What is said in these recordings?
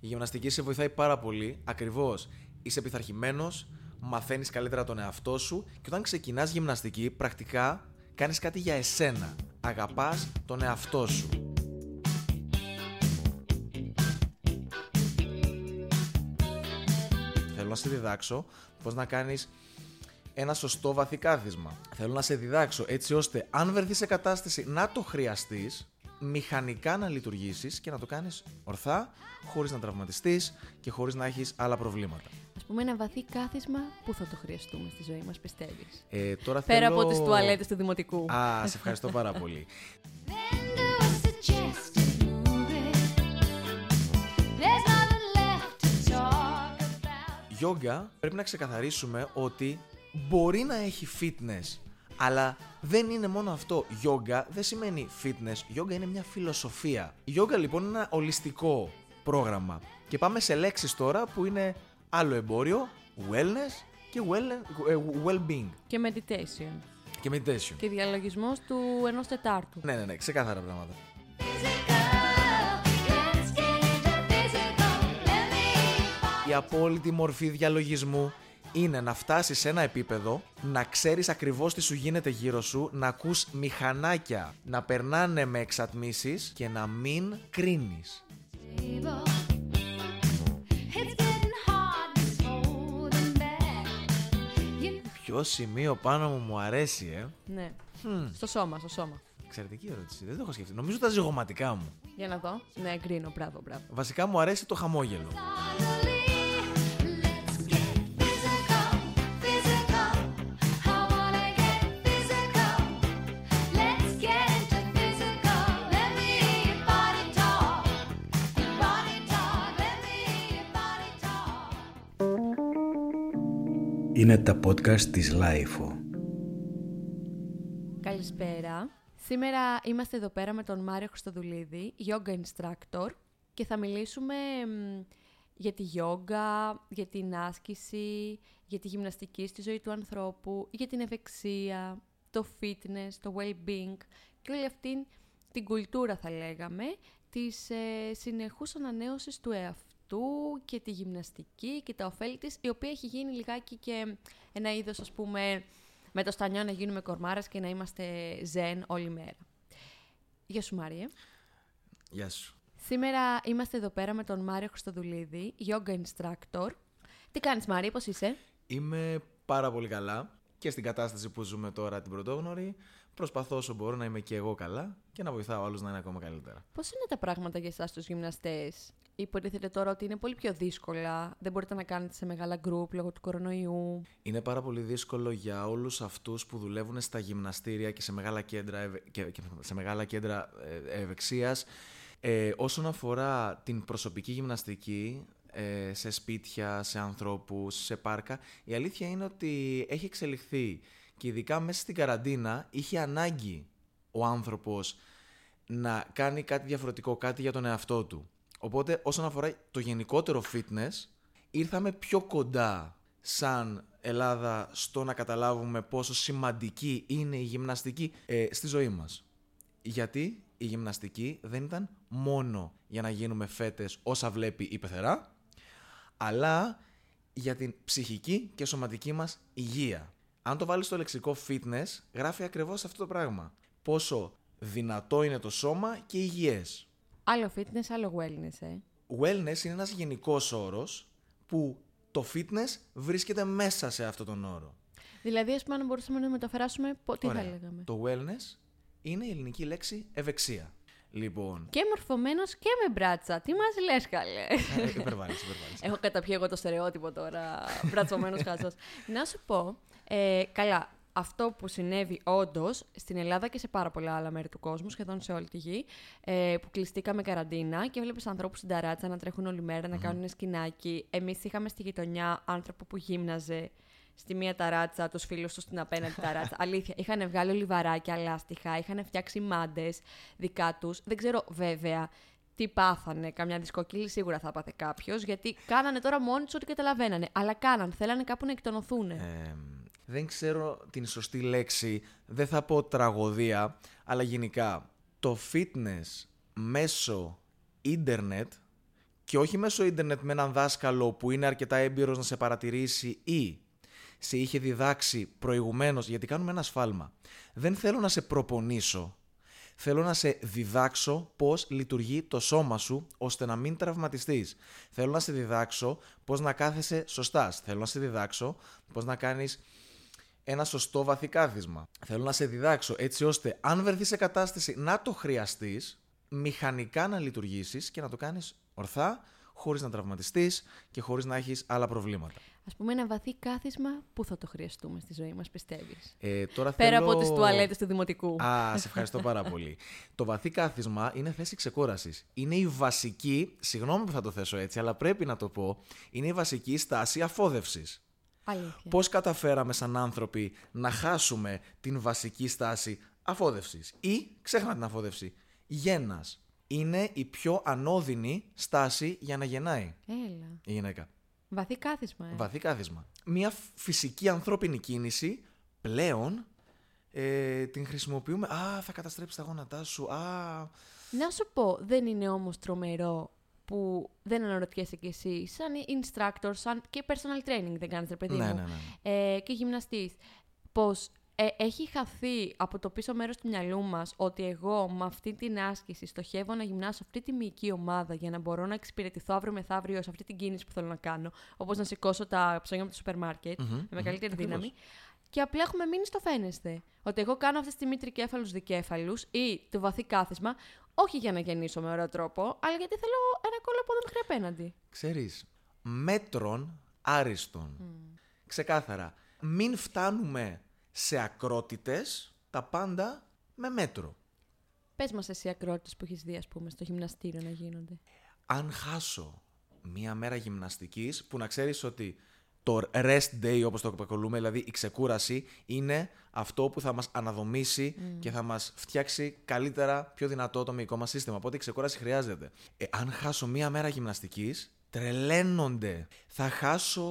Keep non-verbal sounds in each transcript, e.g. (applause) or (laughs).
Η γυμναστική σε βοηθάει πάρα πολύ. Ακριβώς είσαι πειθαρχημένος, μαθαίνεις καλύτερα τον εαυτό σου και όταν ξεκινάς γυμναστική, πρακτικά κάνεις κάτι για εσένα. Αγαπάς τον εαυτό σου. Θέλω να σε διδάξω πώς να κάνεις ένα σωστό βαθύ κάθισμα. Θέλω να σε διδάξω έτσι ώστε αν βρεθείς σε κατάσταση να το χρειαστείς, μηχανικά να λειτουργήσεις και να το κάνεις ορθά, χωρίς να τραυματιστείς και χωρίς να έχεις άλλα προβλήματα. Α πούμε, ένα βαθύ κάθισμα που θα το χρειαστούμε στη ζωή μας, πιστεύεις; Ε, τώρα Πέρα θέλω... από τις τουαλέτες του δημοτικού. Α, σε ευχαριστώ πάρα πολύ. Then do a suggested movie. There's nothing left to talk about. Γιόγκα πρέπει να ξεκαθαρίσουμε ότι μπορεί να έχει fitness, αλλά δεν είναι μόνο αυτό. Γιόγκα δεν σημαίνει fitness, γιόγκα είναι μια φιλοσοφία. Η γιόγκα λοιπόν είναι ένα ολιστικό πρόγραμμα. Και πάμε σε λέξεις τώρα που είναι άλλο εμπόριο, wellness και well- ε, well-being Και meditation. και meditation. Και διαλογισμός του ενός τετάρτου. Ναι, ναι, ναι, ξεκάθαρα πράγματα. Physical. Let's get into physical. Let me Η απόλυτη μορφή διαλογισμού είναι να φτάσεις σε ένα επίπεδο, να ξέρεις ακριβώς τι σου γίνεται γύρω σου, να ακούς μηχανάκια να περνάνε με εξατμίσεις και να μην κρίνεις. table. It's getting hard to hold them back. You Ποιο σημείο πάνω μου μου αρέσει, ε; Ναι. Στο σώμα, στο σώμα. Εξαιρετική ερώτηση. Δεν το έχω σκεφτεί. Νομίζω τα ζυγωματικά μου. Για να δω. Ναι, εγκρίνω. Μπράβο, μπράβο. Βασικά μου αρέσει το χαμόγελο. Είναι τα podcast της LiFO. Καλησπέρα. Σήμερα είμαστε εδώ πέρα με τον Μάριο Χριστοδουλίδη, yoga instructor και θα μιλήσουμε μ, για τη yoga, για την άσκηση, για τη γυμναστική στη ζωή του ανθρώπου, για την ευεξία, το fitness, το well-being και όλη αυτή την κουλτούρα θα λέγαμε της ε, συνεχούς ανανέωσης του εαυτού και τη γυμναστική και τα ωφέλη της, η οποία έχει γίνει λιγάκι και ένα είδος ας πούμε με το στανιό να γίνουμε κορμάρες και να είμαστε ζεν όλη μέρα. Γεια σου Μάριε. Γεια σου. Σήμερα είμαστε εδώ πέρα με τον Μάριο Χριστοδουλίδη, yoga instructor. Τι κάνεις Μάριε, πώς είσαι; Είμαι πάρα πολύ καλά και στην κατάσταση που ζούμε τώρα την πρωτόγνωρη. Προσπαθώ όσο μπορώ να είμαι και εγώ καλά και να βοηθάω άλλους να είναι ακόμα καλύτερα. Πώς είναι τα πράγματα για εσάς τους γυμναστές; Υποτίθεται τώρα ότι είναι πολύ πιο δύσκολα, δεν μπορείτε να κάνετε σε μεγάλα γκρουπ λόγω του κορονοϊού. Είναι πάρα πολύ δύσκολο για όλους αυτούς που δουλεύουν στα γυμναστήρια και σε μεγάλα κέντρα, ευε- και, και σε μεγάλα κέντρα ε, ευεξίας. Ε, όσον αφορά την προσωπική γυμναστική, ε, σε σπίτια, σε ανθρώπους, σε πάρκα, η αλήθεια είναι ότι έχει εξελιχθεί και ειδικά μέσα στην καραντίνα είχε ανάγκη ο άνθρωπος να κάνει κάτι διαφορετικό, κάτι για τον εαυτό του. Οπότε όσον αφορά το γενικότερο fitness, ήρθαμε πιο κοντά σαν Ελλάδα στο να καταλάβουμε πόσο σημαντική είναι η γυμναστική ε, στη ζωή μας. Γιατί η γυμναστική δεν ήταν μόνο για να γίνουμε φέτες όσα βλέπει η πεθερά, αλλά για την ψυχική και σωματική μας υγεία. Αν το βάλεις στο λεξικό fitness, γράφει ακριβώς αυτό το πράγμα. Πόσο δυνατό είναι το σώμα και υγιές. Άλλο fitness, άλλο wellness, ε. Wellness είναι ένας γενικός όρος που το fitness βρίσκεται μέσα σε αυτόν τον όρο. Δηλαδή, ας πούμε, αν μπορούσαμε να μεταφράσουμε, πο- τι θα Ωραία. λέγαμε; Το wellness είναι η ελληνική λέξη ευεξία. Λοιπόν, Και μορφωμένος και με μπράτσα. Τι μας λες, καλέ; ε, υπερβάλλεις, υπερβάλλεις. Έχω καταπιεί εγώ το στερεότυπο τώρα, (laughs) μπρατσωμένος χάζος. Να σου πω, ε, καλά, αυτό που συνέβη όντως στην Ελλάδα και σε πάρα πολλά άλλα μέρη του κόσμου, σχεδόν σε όλη τη γη, ε, που κλειστήκαμε καραντίνα και βλέπεις ανθρώπους στην ταράτσα να τρέχουν όλη μέρα, να κάνουν σκηνάκι. Εμείς είχαμε στη γειτονιά άνθρωπο που γύμναζε στη μία ταράτσα, τους φίλους τους στην απέναντι ταράτσα. (laughs) Αλήθεια, είχαν βγάλει ολιβαράκια, λάστιχα, είχαν φτιάξει μάντες δικά τους. Δεν ξέρω βέβαια τι πάθανε. Καμιά δισκοκύλη σίγουρα θα πάθε κάποιος, γιατί κάνανε τώρα μόνοι τους ό,τι καταλαβαίνανε. Αλλά κάναν, θέλανε κάπου να εκτονωθούν. Ε, δεν ξέρω την σωστή λέξη, δεν θα πω τραγωδία, αλλά γενικά το fitness μέσω ίντερνετ και όχι μέσω ίντερνετ με έναν δάσκαλο που είναι αρκετά έμπειρος να σε παρατηρήσει ή σε είχε διδάξει προηγουμένως, γιατί κάνουμε ένα σφάλμα. Δεν θέλω να σε προπονήσω, θέλω να σε διδάξω πώς λειτουργεί το σώμα σου ώστε να μην τραυματιστείς. Θέλω να σε διδάξω πώς να κάθεσαι σωστάς. Θέλω να σε διδάξω πώς να κάνεις ένα σωστό βαθύ κάθισμα. Θέλω να σε διδάξω έτσι ώστε αν βρεθείς σε κατάσταση να το χρειαστείς, μηχανικά να λειτουργήσεις και να το κάνεις ορθά, χωρίς να τραυματιστείς και χωρίς να έχεις άλλα προβλήματα. Α πούμε, ένα βαθύ κάθισμα που θα το χρειαστούμε στη ζωή μας, πιστεύεις; Ε, τώρα Πέρα θέλω... από τις τουαλέτες του Δημοτικού. Α, σε ευχαριστώ πάρα πολύ. (laughs) το βαθύ κάθισμα είναι θέση ξεκόρασης. Είναι η βασική, συγγνώμη που θα το θέσω έτσι, αλλά πρέπει να το πω, είναι η βασική στάση αφόδευσης. Αλήθεια. Πώς καταφέραμε σαν άνθρωποι να χάσουμε την βασική στάση αφόδευσης ή ξέχνα την αφόδευση. Γένας. Είναι η πιο ανώδυνη στάση για να γεννάει Έλα. η γυναίκα. Βαθύ κάθισμα, ε. Βαθύ κάθισμα. Μια φυσική ανθρώπινη κίνηση πλέον ε, την χρησιμοποιούμε. Α, θα καταστρέψεις τα γόνατά σου. Α, Να σου πω, δεν είναι όμως τρομερό που δεν αναρωτιέσαι κι εσύ, σαν instructor, σαν και personal training δεν κάνεις, ρε παιδί Ναι, μου, ναι, ναι. Ε, και γυμναστής, πως ε, έχει χαθεί από το πίσω μέρος του μυαλού μας ότι εγώ με αυτή την άσκηση στοχεύω να γυμνάσω αυτή τη μυϊκή ομάδα για να μπορώ να εξυπηρετηθώ αύριο μεθαύριο σε αυτή την κίνηση που θέλω να κάνω, όπως να σηκώσω τα ψώνια από το σούπερ μάρκετ Μμμ, με μμμ, μεγαλύτερη ακριβώς. δύναμη. Και απλά έχουμε μείνει στο φαίνεστε. Ότι εγώ κάνω αυτή τη στιγμή τρικέφαλου δικέφαλους ή το βαθύ κάθισμα, όχι για να γεννήσω με ωραίο τρόπο, αλλά γιατί θέλω ένα κόλλο μέχρι απέναντι. ξέρεις, μέτρων άριστον. Ξεκάθαρα. Μην φτάνουμε σε ακρότητες τα πάντα με μέτρο. Πες μας εσύ ακρότητες που έχεις δει, ας πούμε, στο γυμναστήριο να γίνονται. αν χάσω μία μέρα γυμναστικής, που να ξέρεις ότι το rest day, όπως το αποκαλούμε, δηλαδή η ξεκούραση, είναι αυτό που θα μας αναδομήσει και θα μας φτιάξει καλύτερα, πιο δυνατό το μυϊκό μας σύστημα. Οπότε η ξεκούραση χρειάζεται. Ε, αν χάσω μία μέρα γυμναστικής, τρελαίνονται. Θα χάσω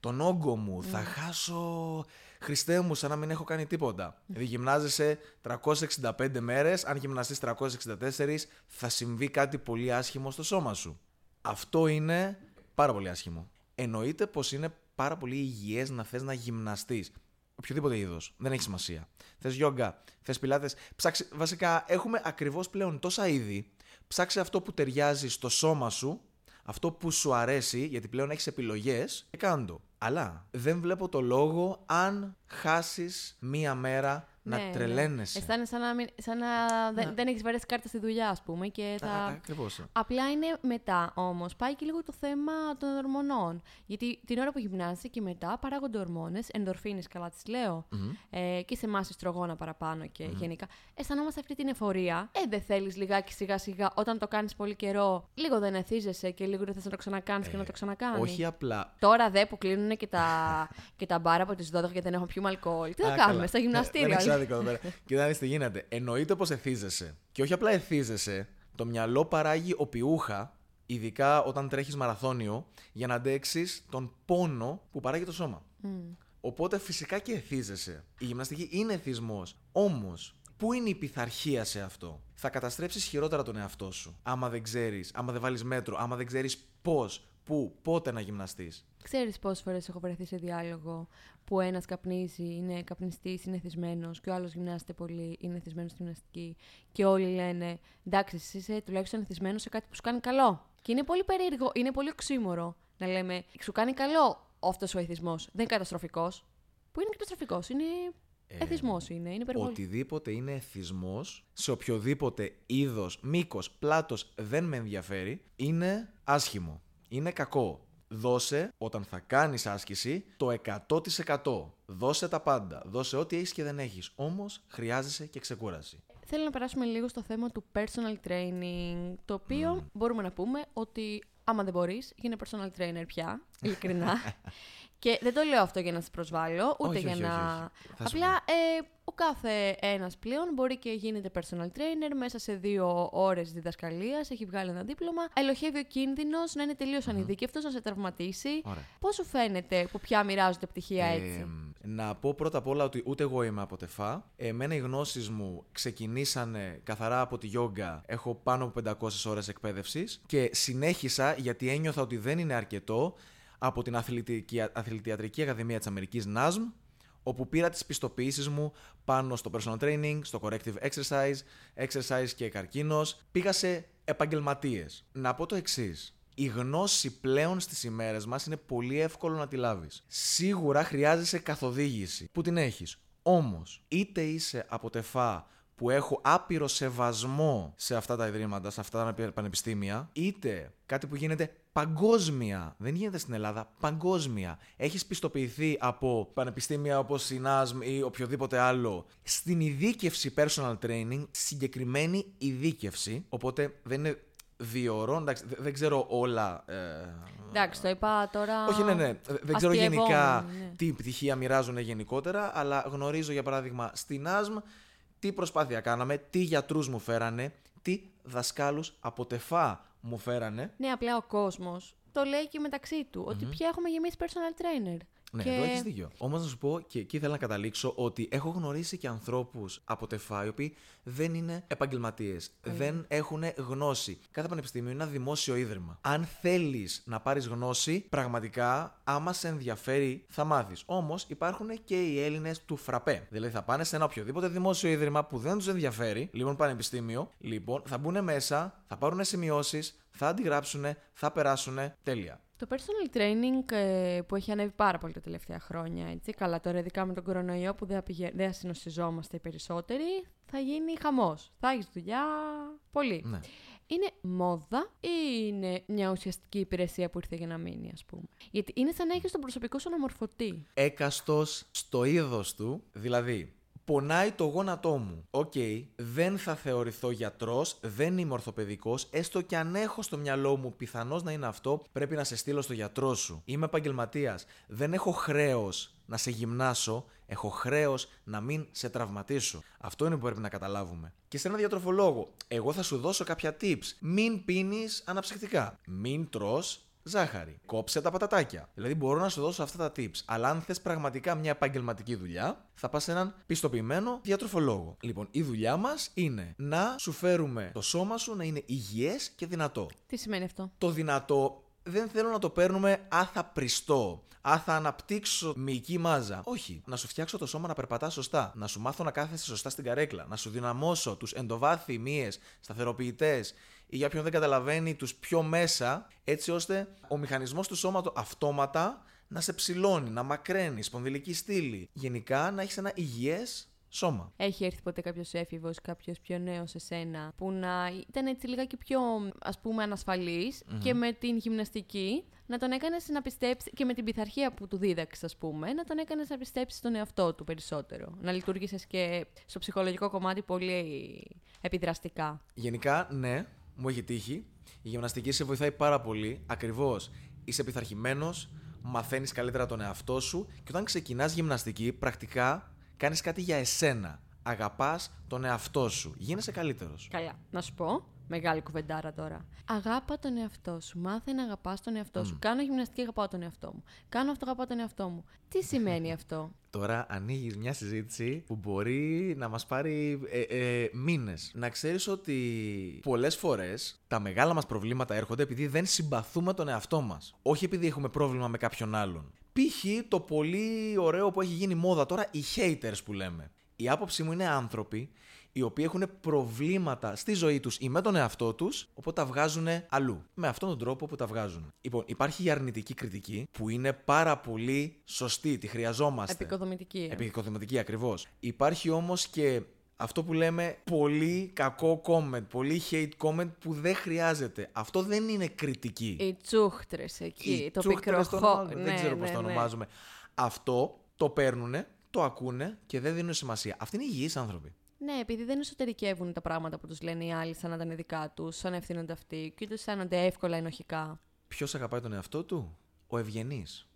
τον όγκο μου, θα χάσω... Χριστέ μου, σαν να μην έχω κάνει τίποτα. Δηλαδή γυμνάζεσαι 365 μέρες, αν γυμναστείς 364 θα συμβεί κάτι πολύ άσχημο στο σώμα σου. Αυτό είναι πάρα πολύ άσχημο. Εννοείται πως είναι πάρα πολύ υγιές να θες να γυμναστείς. Οποιοδήποτε είδος. Δεν έχει σημασία. Θες γιόγκα, θες πιλάτες. Ψάξε, βασικά έχουμε ακριβώς πλέον τόσα είδη. Ψάξε αυτό που ταιριάζει στο σώμα σου, αυτό που σου αρέσει, γιατί πλέον έχεις επιλογές και κάντο. Αλλά δεν βλέπω το λόγο αν χάσεις μία μέρα να Ναι, τρελαίνεσαι. Ναι. Αισθάνεσαι σαν να, μην- σαν να δεν, δεν έχεις βαρέσει κάρτα στη δουλειά, ας πούμε. Και θα... Α, ακριβώς. Απλά είναι μετά όμως. Πάει και λίγο το θέμα των ορμονών. Γιατί την ώρα που γυμνάζεσαι και μετά παράγονται ορμόνες, ενδορφίνε, καλά τις λέω. Ε, και σε εμάς ιστρογόνα παραπάνω και γενικά. Αισθανόμαστε αυτή την εφορία. Ε, δεν θέλεις λιγάκι σιγά σιγά όταν το κάνεις πολύ καιρό. Λίγο δεν εθίζεσαι και λίγο δεν θες να το ξανακάνεις και να το ξανακάνεις. Ε, Όχι απλά Τώρα δε που κλείνουν και τα, (laughs) και τα μπάρα από τις 12 και δεν έχουμε πιούμε αλκοόλ. Τι θα Α, κάνουμε καλά. στο Ε, γυμναστήριο. Δεν έχει άδικο εδώ πέρα. (laughs) Κοίτα να δεις τι γίνεται. Εννοείται πως εθίζεσαι. Και όχι απλά εθίζεσαι. Το μυαλό παράγει οπιούχα, ειδικά όταν τρέχεις μαραθώνιο, για να αντέξεις τον πόνο που παράγει το σώμα. Οπότε φυσικά και εθίζεσαι. Η γυμναστική είναι εθισμός. Όμως, πού είναι η πειθαρχία σε αυτό; Θα καταστρέψεις χειρότερα τον εαυτό σου. Άμα δεν ξέρεις, άμα δεν βάλεις μέτρο, άμα δεν ξέρεις πώς, πού, πότε να γυμναστείς. Ξέρεις πόσες φορές έχω βρεθεί σε διάλογο που ένας καπνίζει, είναι καπνιστής, είναι θυσμένος και ο άλλος γυμνάζεται πολύ, είναι θυσμένος στη γυμναστική. Και όλοι λένε εντάξει, εσύ είσαι τουλάχιστον θυσμένος σε κάτι που σου κάνει καλό. Και είναι πολύ περίεργο, είναι πολύ οξύμορο να λέμε σου κάνει καλό αυτός ο εθισμός. Δεν είναι καταστροφικός. Που είναι καταστροφικός, είναι. Εθισμός είναι, είναι υπερβολή. Οτιδήποτε είναι εθισμός, σε οποιοδήποτε είδος, μήκος, πλάτος δεν με ενδιαφέρει, είναι άσχημο. Είναι κακό. Δώσε, όταν θα κάνεις άσκηση, το 100%. Δώσε τα πάντα. Δώσε ό,τι έχεις και δεν έχεις. Όμως, χρειάζεσαι και ξεκούραση. Θέλω να περάσουμε λίγο στο θέμα του personal training, το οποίο μπορούμε να πούμε ότι άμα δεν μπορείς, γίνε personal trainer πια, ειλικρινά. (laughs) και δεν το λέω αυτό για να σας προσβάλλω, ούτε Όχι, για όχι, να... όχι, όχι. Θα σου Απλά ε, ο κάθε ένας πλέον μπορεί και γίνεται personal trainer μέσα σε δύο ώρες διδασκαλίας, έχει βγάλει ένα δίπλωμα, ελοχεύει ο κίνδυνος να είναι τελείως ανειδίκευτος, να σε τραυματίσει. Ωραία. Πώς σου φαίνεται που πια μοιράζονται πτυχία Ε, έτσι; Να πω πρώτα απ' όλα ότι ούτε εγώ είμαι από τεφά. Εμένα οι γνώσεις μου ξεκινήσανε καθαρά από τη γιόγκα. Έχω πάνω από 500 ώρες εκπαίδευσης και συνέχισα γιατί ένιωθα ότι δεν είναι αρκετό από την αθλητική, Αθλητιατρική Ακαδημία της Αμερικής NASM όπου πήρα τις πιστοποιήσεις μου πάνω στο personal training, στο corrective exercise, exercise και καρκίνος. Πήγα σε επαγγελματίες. Να πω το εξής. Η γνώση πλέον στις ημέρες μας είναι πολύ εύκολο να τη λάβεις. Σίγουρα χρειάζεσαι καθοδήγηση που την έχεις. Όμως, είτε είσαι από τεφά που έχω άπειρο σεβασμό σε αυτά τα ιδρύματα, σε αυτά τα πανεπιστήμια, είτε κάτι που γίνεται παγκόσμια. Δεν γίνεται στην Ελλάδα, παγκόσμια. Έχεις πιστοποιηθεί από πανεπιστήμια όπως η NASM ή οποιοδήποτε άλλο στην ειδίκευση personal training, συγκεκριμένη ειδίκευση, οπότε δεν είναι δύο ώρων, εντάξει, δε- δεν ξέρω όλα. ε, Εντάξει, το είπα τώρα. όχι, ναι, ναι. Δεν ξέρω γενικά αστειευόμενη, ναι. τι πτυχία μοιράζουν γενικότερα, αλλά γνωρίζω για παράδειγμα στην ΑΣΜ τι προσπάθεια κάναμε, τι γιατρούς μου φέρανε, τι δασκάλους από τεφά μου φέρανε. Ναι, απλά ο κόσμος το λέει και μεταξύ του. Ότι πια έχουμε γεμίσει personal trainer. Ναι, και... εδώ έχεις δίκιο. Όμως να σου πω και εκεί ήθελα να καταλήξω ότι έχω γνωρίσει και ανθρώπους από τεφά οι οποίοι δεν είναι επαγγελματίες. Δεν έχουν γνώση. Κάθε πανεπιστήμιο είναι ένα δημόσιο ίδρυμα. Αν θέλεις να πάρεις γνώση, πραγματικά, άμα σε ενδιαφέρει, θα μάθεις. Όμως υπάρχουν και οι Έλληνες του φραπέ. Δηλαδή θα πάνε σε ένα οποιοδήποτε δημόσιο ίδρυμα που δεν τους ενδιαφέρει, λοιπόν πανεπιστήμιο, λοιπόν θα μπουν μέσα, θα πάρουν σημειώσεις, θα αντιγράψουν, θα περάσουν. Τέλεια. Το personal training ε, που έχει ανέβει πάρα πολύ τα τελευταία χρόνια, έτσι, καλά τώρα ειδικά με τον κορονοϊό που δεν, πηγα... δεν συνοστιζόμαστε οι περισσότεροι, θα γίνει χαμός. Θα έχεις δουλειά πολύ. Ναι. Είναι μόδα ή είναι μια ουσιαστική υπηρεσία που ήρθε για να μείνει, ας πούμε; Γιατί είναι σαν να έχεις τον προσωπικό σου αναμορφωτή. έκαστος στο είδος του, δηλαδή πονάει το γόνατό μου. Οκ, δεν θα θεωρηθώ γιατρός, δεν είμαι ορθοπαιδικός, έστω και αν έχω στο μυαλό μου πιθανώς να είναι αυτό, πρέπει να σε στείλω στο γιατρό σου. Είμαι επαγγελματίας. δεν έχω χρέος να σε γυμνάσω, έχω χρέος να μην σε τραυματίσω. Αυτό είναι που πρέπει να καταλάβουμε. Και σε ένα διατροφολόγο, εγώ θα σου δώσω κάποια tips. Μην πίνεις αναψυκτικά. Μην τρως ζάχαρη. Κόψε τα πατατάκια. Δηλαδή μπορώ να σου δώσω αυτά τα tips. Αλλά αν θες πραγματικά μια επαγγελματική δουλειά, θα πας σε έναν πιστοποιημένο διατροφολόγο. Λοιπόν, η δουλειά μας είναι να σου φέρουμε το σώμα σου να είναι υγιές και δυνατό. Τι σημαίνει αυτό; Το δυνατό δεν θέλω να το παίρνουμε άθα πριστό. Α, θα αναπτύξω μυϊκή μάζα. Όχι. Να σου φτιάξω το σώμα να περπατάς σωστά. Να σου μάθω να κάθεσαι σωστά στην καρέκλα. Να σου δυναμώσω τους εντοβάθη μύε, σταθεροποιητές ή για ποιον δεν καταλαβαίνει τους πιο μέσα, έτσι ώστε ο μηχανισμός του σώματο αυτόματα να σε ψηλώνει, να μακραίνει, σπονδυλική στήλη. Γενικά να έχεις ένα υγιές σώμα. Έχει έρθει ποτέ κάποιος έφηβος, κάποιος πιο νέος σε σένα, που να ήταν έτσι λιγάκι πιο ας πούμε ανασφαλής και με την γυμναστική να τον έκανες να πιστέψεις και με την πειθαρχία που του δίδαξες, ας πούμε, να τον έκανες να πιστέψεις στον εαυτό του περισσότερο. Να λειτουργήσει και στο ψυχολογικό κομμάτι πολύ επιδραστικά. Γενικά, ναι, μου έχει τύχει. Η γυμναστική σε βοηθάει πάρα πολύ. Ακριβώς. Είσαι πειθαρχημένος, μαθαίνεις καλύτερα τον εαυτό σου και όταν ξεκινάς γυμναστική, πρακτικά κάνεις κάτι για εσένα. Αγαπάς τον εαυτό σου. Γίνεσαι καλύτερος. Καλά, να σου πω. Μεγάλη κουβεντάρα τώρα. Αγάπα τον εαυτό σου. Μάθε να αγαπάς τον εαυτό σου. Κάνω γυμναστική, αγαπάω τον εαυτό μου. Κάνω αυτό, αγαπάω τον εαυτό μου. Τι σημαίνει αυτό; (laughs) Τώρα ανοίγεις μια συζήτηση που μπορεί να μας πάρει ε, ε, μήνες. Να ξέρεις ότι πολλές φορές τα μεγάλα μας προβλήματα έρχονται επειδή δεν συμπαθούμε τον εαυτό μας. Όχι επειδή έχουμε πρόβλημα με κάποιον άλλον. Π.χ. το πολύ ωραίο που έχει γίνει μόδα τώρα, οι haters που λέμε. Η άποψή μου είναι άνθρωποι οι οποίοι έχουν προβλήματα στη ζωή τους ή με τον εαυτό τους, οπότε τα βγάζουν αλλού. Με αυτόν τον τρόπο που τα βγάζουν. Λοιπόν, υπάρχει η αρνητική κριτική που είναι πάρα πολύ σωστή, τη χρειαζόμαστε. Επικοδομητική. ε. Επικοδομητική ακριβώς. Υπάρχει όμως και αυτό που λέμε πολύ κακό comment, πολύ hate comment που δεν χρειάζεται. Αυτό δεν είναι κριτική. Οι τσούχτρες εκεί. Οι το τσούχτρες το πικροχώ. ονομάζουμε, δεν ξέρω πώς το ονομάζουμε. Αυτό το παίρνουν, το ακούνε και δεν δίνουν σημασία. Αυτοί είναι υγιείς άνθρωποι. Ναι, επειδή δεν εσωτερικεύουν τα πράγματα που τους λένε οι άλλοι σαν να ήταν δικά τους, σαν να ευθύνονται αυτοί και ούτε αισθάνονται εύκολα ενοχικά. Ποιος αγαπάει τον εαυτό του, Ο ευγενής.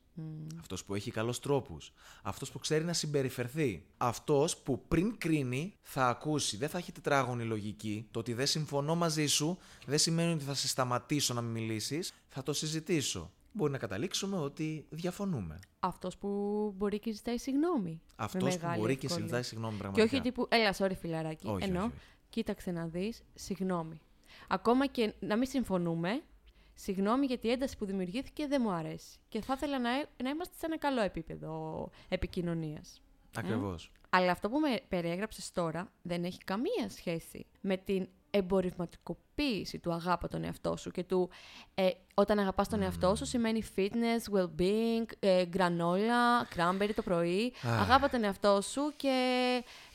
Αυτός που έχει καλού τρόπους. Αυτός που ξέρει να συμπεριφερθεί. Αυτός που πριν κρίνει θα ακούσει. Δεν θα έχει τετράγωνη λογική. Το ότι δεν συμφωνώ μαζί σου δεν σημαίνει ότι θα σε σταματήσω να με μιλήσεις. Θα το συζητήσω. Μπορεί να καταλήξουμε ότι διαφωνούμε. Αυτός που μπορεί και ζητάει συγγνώμη. Αυτός Με που μεγάλη μπορεί και ευκολία. ζητάει συγγνώμη Και πραγματικά. όχι τύπου, έλα, sorry φιλαράκι. Όχι, Ενώ, όχι, όχι. κοίταξε να δεις, συγγνώμη. Ακόμα και να μην συμφωνούμε, συγγνώμη γιατί η ένταση που δημιουργήθηκε δεν μου αρέσει. Και θα ήθελα να, ε- να είμαστε σε ένα καλό επίπεδο επικοινωνίας. Ακριβώς. Αλλά αυτό που με περιέγραψες τώρα δεν έχει καμία σχέση με την εμπορευματικοποίηση του αγάπη τον εαυτό σου και του ε, όταν αγαπάς τον εαυτό σου σημαίνει fitness, well-being, ε, granola, cranberry το πρωί. Αχ. Αγάπα τον εαυτό σου και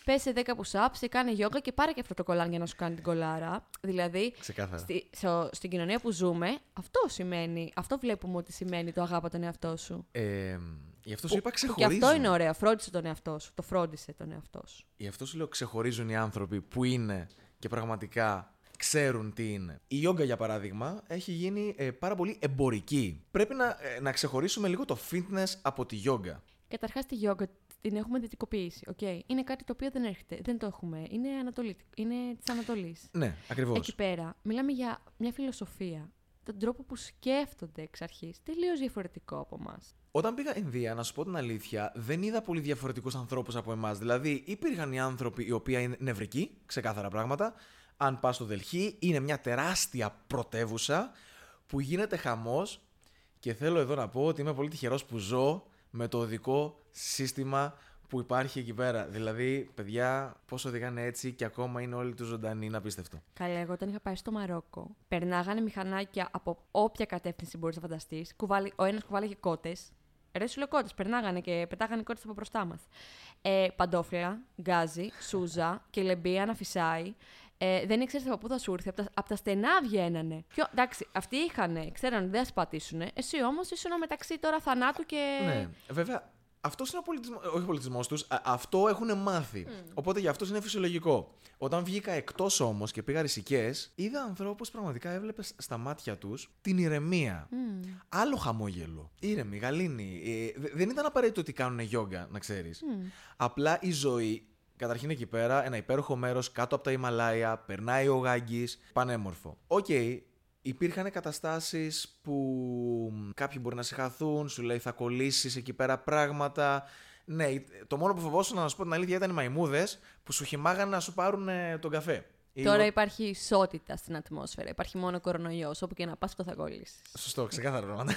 πέσε 10 push-ups ή κάνε yoga και πάρε και αυτό το κολλάν για να σου κάνει την κολάρα. Δηλαδή, Ξεκάθαρα. στη, στο- στην κοινωνία που ζούμε, αυτό σημαίνει, αυτό βλέπουμε ότι σημαίνει το αγάπα τον εαυτό σου. Ε, γι' αυτό σου Που- είπα που και ξεχωρίζουν. αυτό είναι ωραίο. Φρόντισε τον εαυτό σου. Το φρόντισε τον εαυτό σου. Γι' αυτό σου λέω ξεχωρίζουν οι άνθρωποι που είναι και πραγματικά ξέρουν τι είναι. Η γιόγκα, για παράδειγμα, έχει γίνει ε, πάρα πολύ εμπορική. Πρέπει να, ε, να ξεχωρίσουμε λίγο το fitness από τη γιόγκα. Καταρχάς τη γιόγκα την έχουμε δυτικοποιήσει. Okay. Είναι κάτι το οποίο δεν έρχεται. Δεν το έχουμε. Είναι, Ανατολή, είναι της Ανατολής. Ναι, ακριβώς. Εκεί πέρα μιλάμε για μια φιλοσοφία. Τον τρόπο που σκέφτονται εξ αρχής. Τελείως διαφορετικό από εμάς. Όταν πήγα Ινδία, να σου πω την αλήθεια, δεν είδα πολύ διαφορετικούς ανθρώπους από εμάς. Δηλαδή, υπήρχαν οι άνθρωποι οι οποίοι είναι νευρικοί, ξεκάθαρα πράγματα. Αν πας στο Δελχή, είναι μια τεράστια πρωτεύουσα που γίνεται χαμός. Και θέλω εδώ να πω ότι είμαι πολύ τυχερός που ζω με το οδικό σύστημα που υπάρχει εκεί πέρα. Δηλαδή, παιδιά, πόσο οδηγάνε έτσι και ακόμα είναι όλοι του ζωντανοί, είναι απίστευτο. Καλά, εγώ όταν είχα πάει στο Μαρόκο, περνάγανε μηχανάκια από όποια κατεύθυνση μπορείς να φανταστείς. Ο ένας κουβάλαγε κότες. Ρε σου λέω κότες, περνάγανε και πετάγανε κότες από μπροστά μας. Ε, παντόφλα, γκάζι, σούζα, κελεμπία να φυσάει. Ε, δεν ήξερες από πού θα σου έρθει. Από τα, απ' τα στενά βγαίνανε. Ποιο, εντάξει, αυτοί είχαν, ξέραν ότι δεν θα σπατήσουν. Εσύ όμως ήσουν μεταξύ τώρα θανάτου και. Ναι, βέβαια. Αυτός είναι ο πολιτισμό. Όχι ο πολιτισμός τους. Αυτό έχουν μάθει. Οπότε για αυτούς είναι φυσιολογικό. Όταν βγήκα εκτός όμως και πήγα ρησικές, είδα ανθρώπους πραγματικά έβλεπε στα μάτια τους την ηρεμία. Άλλο χαμόγελο. Ήρεμη, γαλήνη. Ε, δε- δεν ήταν απαραίτητο ότι κάνουν γιόγκα, να ξέρεις. Απλά η ζωή. Καταρχήν εκεί πέρα, ένα υπέροχο μέρος κάτω από τα Ιμαλάια, περνάει ο Γάγκης, πανέμορφο. Οκ, υπήρχαν καταστάσεις που κάποιοι μπορεί να σε χαθούν, σου λέει θα κολλήσεις εκεί πέρα πράγματα. Ναι, το μόνο που φοβόσουν να σου πω την αλήθεια ήταν οι μαϊμούδες που σου χυμάγανε να σου πάρουν ε, τον καφέ. Ή Τώρα ο- υπάρχει ισότητα στην ατμόσφαιρα. Υπάρχει μόνο κορονοϊός. Όπου και να πας, αυτό θα κολλήσεις. Σωστό, ξεκάθαρα πράγματα.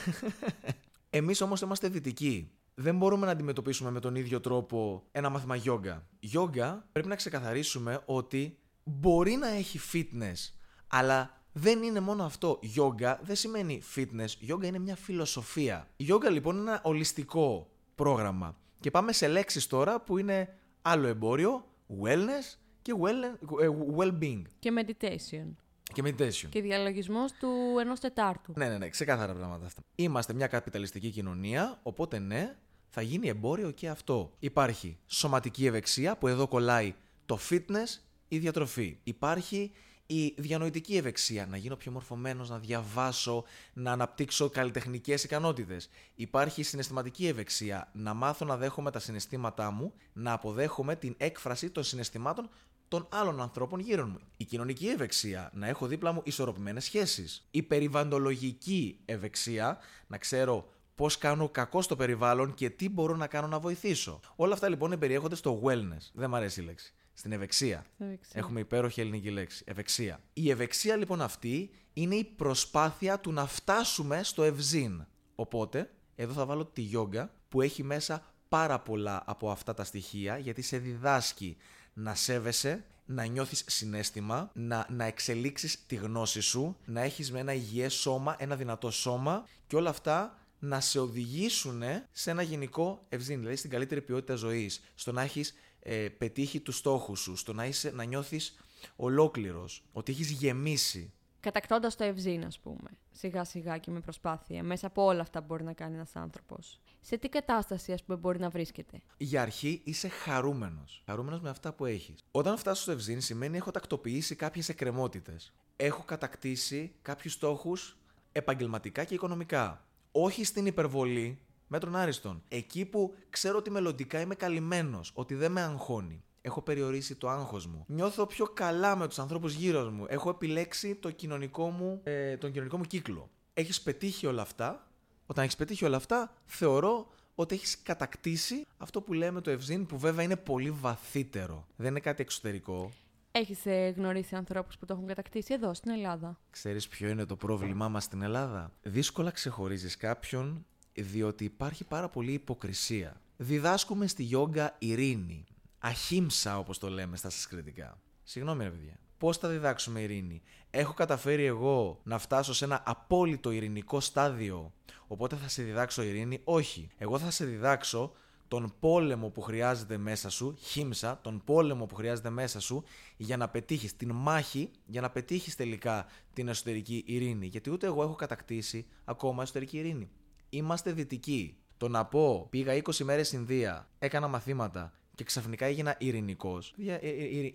Εμείς όμως είμαστε δυτικοί. Δεν μπορούμε να αντιμετωπίσουμε με τον ίδιο τρόπο ένα μάθημα γιόγκα. Γιόγκα πρέπει να ξεκαθαρίσουμε ότι μπορεί να έχει fitness, αλλά δεν είναι μόνο αυτό. Γιόγκα δεν σημαίνει fitness. Γιόγκα είναι μια φιλοσοφία. Η γιόγκα λοιπόν είναι ένα ολιστικό πρόγραμμα. Και πάμε σε λέξεις τώρα που είναι άλλο εμπόριο, wellness και well- ε, well-being Και meditation. και meditation. Και διαλογισμός του ενός Τετάρτου. Ναι, ναι, ναι, ξεκάθαρα πράγματα αυτά. Είμαστε μια καπιταλιστική κοινωνία, οπότε ναι, θα γίνει εμπόριο και αυτό. Υπάρχει σωματική ευεξία, που εδώ κολλάει το fitness, η διατροφή. Υπάρχει η διανοητική ευεξία, να γίνω πιο μορφωμένος, να διαβάσω, να αναπτύξω καλλιτεχνικές ικανότητες. Υπάρχει η συναισθηματική ευεξία, να μάθω να δέχομαι τα συναισθήματά μου, να αποδέχομαι την έκφραση των συναισθημάτων των άλλων ανθρώπων γύρω μου. Η κοινωνική ευεξία, να έχω δίπλα μου ισορροπημένες σχέσεις. Η περιβαλλοντολογική ευεξία, να ξέρω πώς κάνω κακό στο περιβάλλον και τι μπορώ να κάνω να βοηθήσω. Όλα αυτά λοιπόν περιέχονται στο wellness. Δεν μ' αρέσει η λέξη. Στην ευεξία. Ευεξία. Έχουμε υπέροχη ελληνική λέξη. Ευεξία. Η ευεξία λοιπόν αυτή είναι η προσπάθεια του να φτάσουμε στο ευζήν. Οπότε, εδώ θα βάλω τη γιόγκα που έχει μέσα πάρα πολλά από αυτά τα στοιχεία γιατί σε διδάσκει να σέβεσαι, να νιώθεις συνέστημα, να, να εξελίξεις τη γνώση σου, να έχεις με ένα υγιές σώμα, ένα δυνατό σώμα και όλα αυτά να σε οδηγήσουν σε ένα γενικό ευζήν, δηλαδή στην καλύτερη ποιότητα ζωής, στο να έχεις ε, πετύχει τους στόχους σου, στο να, είσαι, να νιώθεις ολόκληρος, ότι έχεις γεμίσει. Κατακτώντας το ευζήν, ας πούμε. Σιγά σιγά και με προσπάθεια. Μέσα από όλα αυτά που μπορεί να κάνει ένας άνθρωπος. Σε τι κατάσταση, ας πούμε, μπορεί να βρίσκεται; Για αρχή είσαι χαρούμενος. Χαρούμενος με αυτά που έχεις. Όταν φτάσω στο ευζήν σημαίνει έχω τακτοποιήσει κάποιες εκκρεμότητες. Έχω κατακτήσει κάποιους στόχους επαγγελματικά και οικονομικά. Όχι στην υπερβολή, μέτρων άριστον. Εκεί που ξέρω ότι μελλοντικά είμαι καλυμμένος, ότι δεν με αγχώνει. Έχω περιορίσει το άγχος μου. Νιώθω πιο καλά με τους ανθρώπους γύρω μου. Έχω επιλέξει το κοινωνικό μου, ε, τον κοινωνικό μου κύκλο. Έχεις πετύχει όλα αυτά; Όταν έχεις πετύχει όλα αυτά, θεωρώ ότι έχεις κατακτήσει αυτό που λέμε το ευζήν, που βέβαια είναι πολύ βαθύτερο. Δεν είναι κάτι εξωτερικό. Έχεις ε, γνωρίσει ανθρώπους που το έχουν κατακτήσει εδώ, στην Ελλάδα; Ξέρεις ποιο είναι το πρόβλημά μας στην Ελλάδα; Δύσκολα ξεχωρίζεις κάποιον διότι υπάρχει πάρα πολύ υποκρισία. Διδάσκουμε στη γιόγκα ειρήνη. Αχίμσα όπως το λέμε στα σανσκριτικά. Συγγνώμη ρε παιδιά. Πώς θα διδάξουμε ειρήνη; Έχω καταφέρει εγώ να φτάσω σε ένα απόλυτο ειρηνικό στάδιο. Οπότε θα σε διδάξω ειρήνη; Όχι. Εγώ θα σε διδάξω τον πόλεμο που χρειάζεται μέσα σου, χύμσα, τον πόλεμο που χρειάζεται μέσα σου για να πετύχεις την μάχη, για να πετύχεις τελικά την εσωτερική ειρήνη. Γιατί ούτε εγώ έχω κατακτήσει ακόμα εσωτερική ειρήνη. Είμαστε δυτικοί. Το να πω πήγα 20 μέρες Ινδία, έκανα μαθήματα και ξαφνικά έγινα ειρηνικός.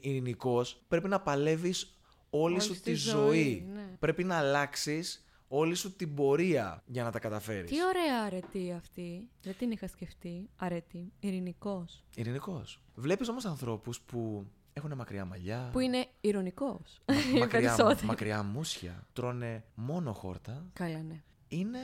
Ειρηνικός πρέπει να παλεύεις όλη Όλη σου στη τη ζωή, ζωή. ναι. Πρέπει να αλλάξεις όλη σου την πορεία για να τα καταφέρεις. Τι ωραία αρετή αυτή. Δεν την είχα σκεφτεί. Αρετή. Ειρηνικός. Ειρηνικός. Βλέπεις όμως ανθρώπους που έχουν μακριά μαλλιά. Που είναι ηρωνικό. μα- (laughs) μακριά, μακριά μουσια. Τρώνε μόνο χόρτα. Καλά, ναι. Είναι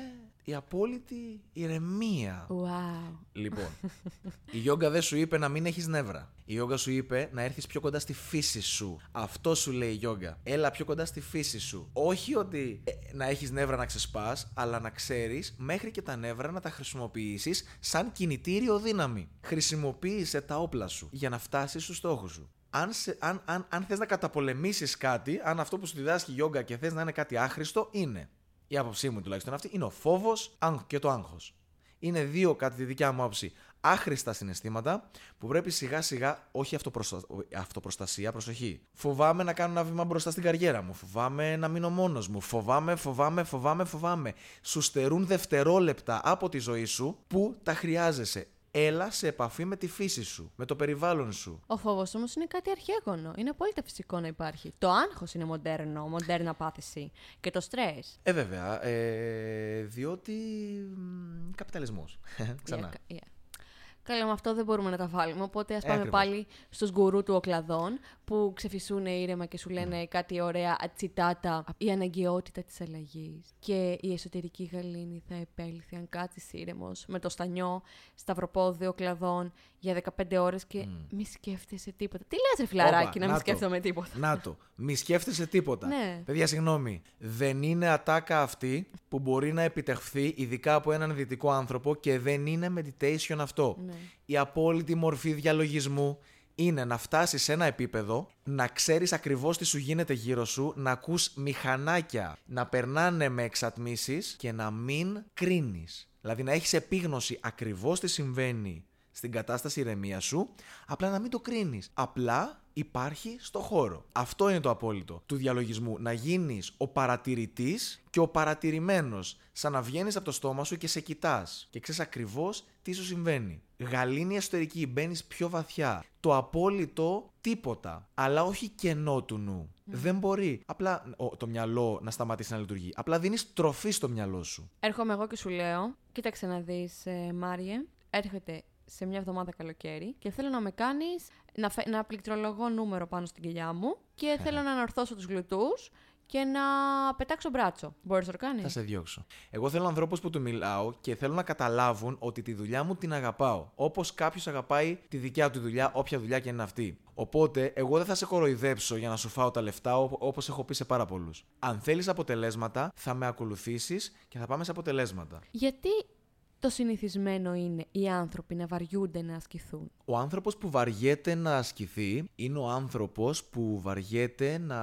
η απόλυτη ηρεμία. Wow. Λοιπόν, (laughs) η γιόγκα δεν σου είπε να μην έχεις νεύρα. Η γιόγκα σου είπε να έρθεις πιο κοντά στη φύση σου. Αυτό σου λέει η γιόγκα. Έλα πιο κοντά στη φύση σου. Όχι ότι ε, να έχεις νεύρα να ξεσπάς, αλλά να ξέρεις μέχρι και τα νεύρα να τα χρησιμοποιήσεις σαν κινητήριο δύναμη. Χρησιμοποίησε τα όπλα σου για να φτάσεις στους στόχους σου. Αν, σε, αν, αν, αν θες να καταπολεμήσεις κάτι, αν αυτό που σου διδάσκει η γιόγκα και θες να είναι κάτι άχρηστο, είναι. Η άποψή μου τουλάχιστον αυτή είναι ο φόβος άγχ- και το άγχος. Είναι δύο, κατά τη δικιά μου άποψη, άχρηστα συναισθήματα που πρέπει σιγά σιγά, όχι αυτοπροστα... αυτοπροστασία, προσοχή. Φοβάμαι να κάνω ένα βήμα μπροστά στην καριέρα μου. Φοβάμαι να μείνω μόνος μου. Φοβάμαι, φοβάμαι, φοβάμαι, φοβάμαι. Σου στερούν δευτερόλεπτα από τη ζωή σου που τα χρειάζεσαι. Έλα σε επαφή με τη φύση σου, με το περιβάλλον σου. Ο φόβος όμως είναι κάτι αρχαίγωνο. Είναι απόλυτα φυσικό να υπάρχει. Το άγχος είναι μοντέρνο, μοντέρνα πάθηση. Και το στρες. Ε, βέβαια, ε, διότι. μ, καπιταλισμός. (laughs) Ξανά. Καλά, με αυτό δεν μπορούμε να τα βάλουμε. Οπότε ας πάμε Ακριβώς. πάλι στους γκουρού του οκλαδών που ξεφυσούν ήρεμα και σου λένε κάτι ωραία ατσιτάτα. Η αναγκαιότητα της αλλαγής. Και η εσωτερική γαλήνη θα επέλθει αν κάτσεις ήρεμος με το στανιό, σταυροπόδιο οκλαδών για 15 ώρες και μη σκέφτεσαι τίποτα. Τι λες, ρε φιλαράκι, Όπα, να μην το. σκέφτομαι τίποτα; Να το. Μη σκέφτεσαι τίποτα. Ναι. Παιδιά, συγγνώμη. Δεν είναι ατάκα αυτή που μπορεί να επιτευχθεί ειδικά από έναν δυτικό άνθρωπο και δεν είναι meditation αυτό. Ναι. Η απόλυτη μορφή διαλογισμού είναι να φτάσεις σε ένα επίπεδο, να ξέρεις ακριβώς τι σου γίνεται γύρω σου, να ακούς μηχανάκια να περνάνε με εξατμίσεις και να μην κρίνεις. Δηλαδή να έχεις επίγνωση ακριβώς τι συμβαίνει στην κατάσταση ηρεμίας σου, απλά να μην το κρίνεις. Απλά υπάρχει στο χώρο. Αυτό είναι το απόλυτο του διαλογισμού. Να γίνεις ο παρατηρητής και ο παρατηρημένος. Σαν να βγαίνεις από το στόμα σου και σε κοιτάς. Και ξέρεις ακριβώς τι σου συμβαίνει. Γαλήνη εσωτερική, μπαίνεις πιο βαθιά. Το απόλυτο τίποτα. Αλλά όχι κενό του νου. Δεν μπορεί απλά ο, το μυαλό να σταματήσει να λειτουργεί. Απλά δίνεις τροφή στο μυαλό σου. Έρχομαι εγώ και σου λέω, κοίταξε να δεις ε, Μάριε, έρχεται σε μια εβδομάδα καλοκαίρι και θέλω να με κάνεις να, φε... να πληκτρολογώ νούμερο πάνω στην κοιλιά μου και θέλω να ανορθώσω τους γλουτούς και να πετάξω μπράτσο. Μπορείς να το κάνεις; Θα σε διώξω. Εγώ θέλω ανθρώπους που του μιλάω και θέλω να καταλάβουν ότι τη δουλειά μου την αγαπάω. Όπως κάποιος αγαπάει τη δικιά του δουλειά, όποια δουλειά και είναι αυτή. Οπότε, εγώ δεν θα σε κοροϊδέψω για να σου φάω τα λεφτά, όπως έχω πει σε πάρα πολλούς. Αν θέλεις αποτελέσματα, θα με ακολουθήσεις και θα πάμε σε αποτελέσματα. Γιατί το συνηθισμένο είναι οι άνθρωποι να βαριούνται να ασκηθούν. Ο άνθρωπος που βαριέται να ασκηθεί είναι ο άνθρωπος που βαριέται να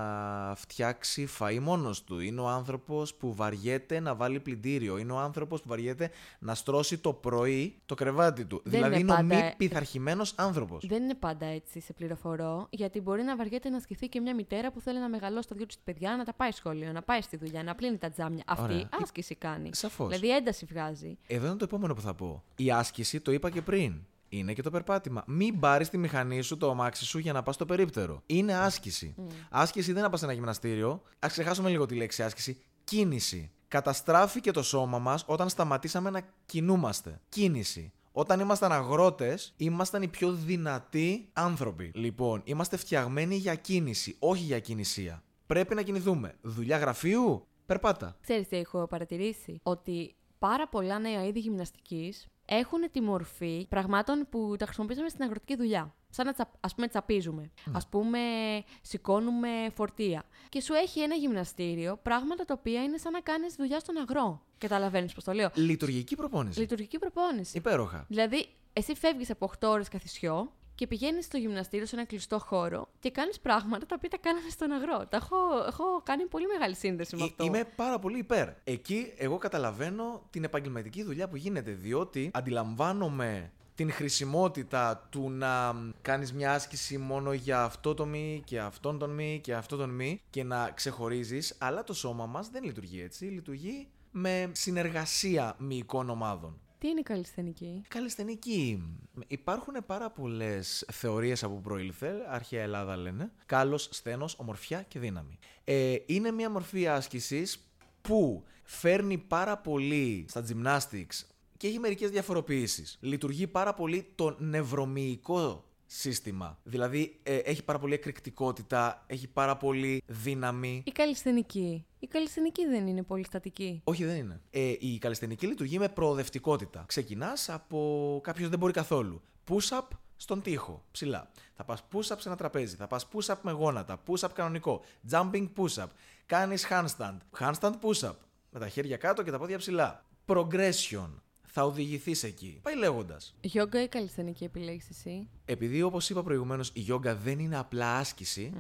φτιάξει φαΐ μόνος του. Είναι ο άνθρωπος που βαριέται να βάλει πλυντήριο. Είναι ο άνθρωπος που βαριέται να στρώσει το πρωί το κρεβάτι του. Δεν δηλαδή είναι είναι ο πάντα- μη πειθαρχημένος άνθρωπος. Δεν είναι πάντα έτσι, σε πληροφορώ, γιατί μπορεί να βαριέται να ασκηθεί και μια μητέρα που θέλει να μεγαλώσει τα δυο της παιδιά, να τα πάει σχολείο, να πάει στη δουλειά, να πλύνει τα τζάμια. Αυτή Ωραία. άσκηση κάνει. Σαφώς. Δηλαδή ένταση βγάζει. Εδώ είναι το επόμενο που θα πω. Η άσκηση, το είπα και πριν. Είναι και το περπάτημα. Μην πάρεις τη μηχανή σου, το αμάξι σου για να πας στο περίπτερο. Είναι άσκηση. Άσκηση δεν είναι να πας σε ένα γυμναστήριο. Α ξεχάσουμε λίγο τη λέξη άσκηση. Κίνηση. Καταστράφηκε το σώμα μας όταν σταματήσαμε να κινούμαστε. Κίνηση. Όταν ήμασταν αγρότες, ήμασταν οι πιο δυνατοί άνθρωποι. Λοιπόν, είμαστε φτιαγμένοι για κίνηση, όχι για κινησία. Πρέπει να κινηθούμε. Δουλειά γραφείου, περπάτα. Ξέρεις τι έχω παρατηρήσει, ότι πάρα πολλά νέα είδη γυμναστικής έχουν τη μορφή πραγμάτων που τα χρησιμοποιήσαμε στην αγροτική δουλειά. Σαν να τσα, ας πούμε τσαπίζουμε, ας πούμε σηκώνουμε φορτία. Και σου έχει ένα γυμναστήριο πράγματα τα οποία είναι σαν να κάνεις δουλειά στον αγρό. Καταλαβαίνεις πώς το λέω. Λειτουργική προπόνηση. Λειτουργική προπόνηση. Υπέροχα. Δηλαδή, εσύ φεύγεις από 8 ώρες καθισιό και πηγαίνεις στο γυμναστήριο σε ένα κλειστό χώρο και κάνεις πράγματα τα οποία τα κάνανε στον αγρό. Τα έχω, έχω κάνει πολύ μεγάλη σύνδεση με Ε, αυτό. Είμαι πάρα πολύ υπέρ. Εκεί εγώ καταλαβαίνω την επαγγελματική δουλειά που γίνεται, διότι αντιλαμβάνομαι την χρησιμότητα του να κάνεις μια άσκηση μόνο για αυτό το μη και αυτόν τον μη και αυτόν τον μη και να ξεχωρίζεις, αλλά το σώμα μας δεν λειτουργεί έτσι, λειτουργεί με συνεργασία μυϊκών ομάδων. Τι είναι η καλλισθενική; Καλλισθενική. Υπάρχουν πάρα πολλές θεωρίες από που προήλθε, αρχαία Ελλάδα λένε. Κάλος, σθένος, ομορφιά και δύναμη. Ε, είναι μια μορφή άσκησης που φέρνει πάρα πολύ στα gymnastics και έχει μερικές διαφοροποιήσεις. Λειτουργεί πάρα πολύ το νευρομυϊκό σύστημα. Δηλαδή ε, έχει πάρα πολύ εκρηκτικότητα, έχει πάρα πολύ δύναμη. Η καλλισθενική. Η καλλισθενική δεν είναι πολύ στατική. Όχι, δεν είναι. Ε, η καλλιστενική λειτουργεί με προοδευτικότητα. Ξεκινάς από κάποιος δεν μπορεί καθόλου. Push-up στον τοίχο, ψηλά. Θα πας push-up σε ένα τραπέζι. Θα πας push-up με γόνατα. Push-up κανονικό. Jumping push-up. Κάνεις handstand. Handstand push-up. Με τα χέρια κάτω και τα πόδια ψηλά. Progression. Θα οδηγηθείς εκεί. Πάει λέγοντας. Γιόγκα ή καλλισθενική επιλέγεις εσύ; Επειδή όπως είπα προηγουμένως, η γιόγκα δεν είναι απλά άσκηση,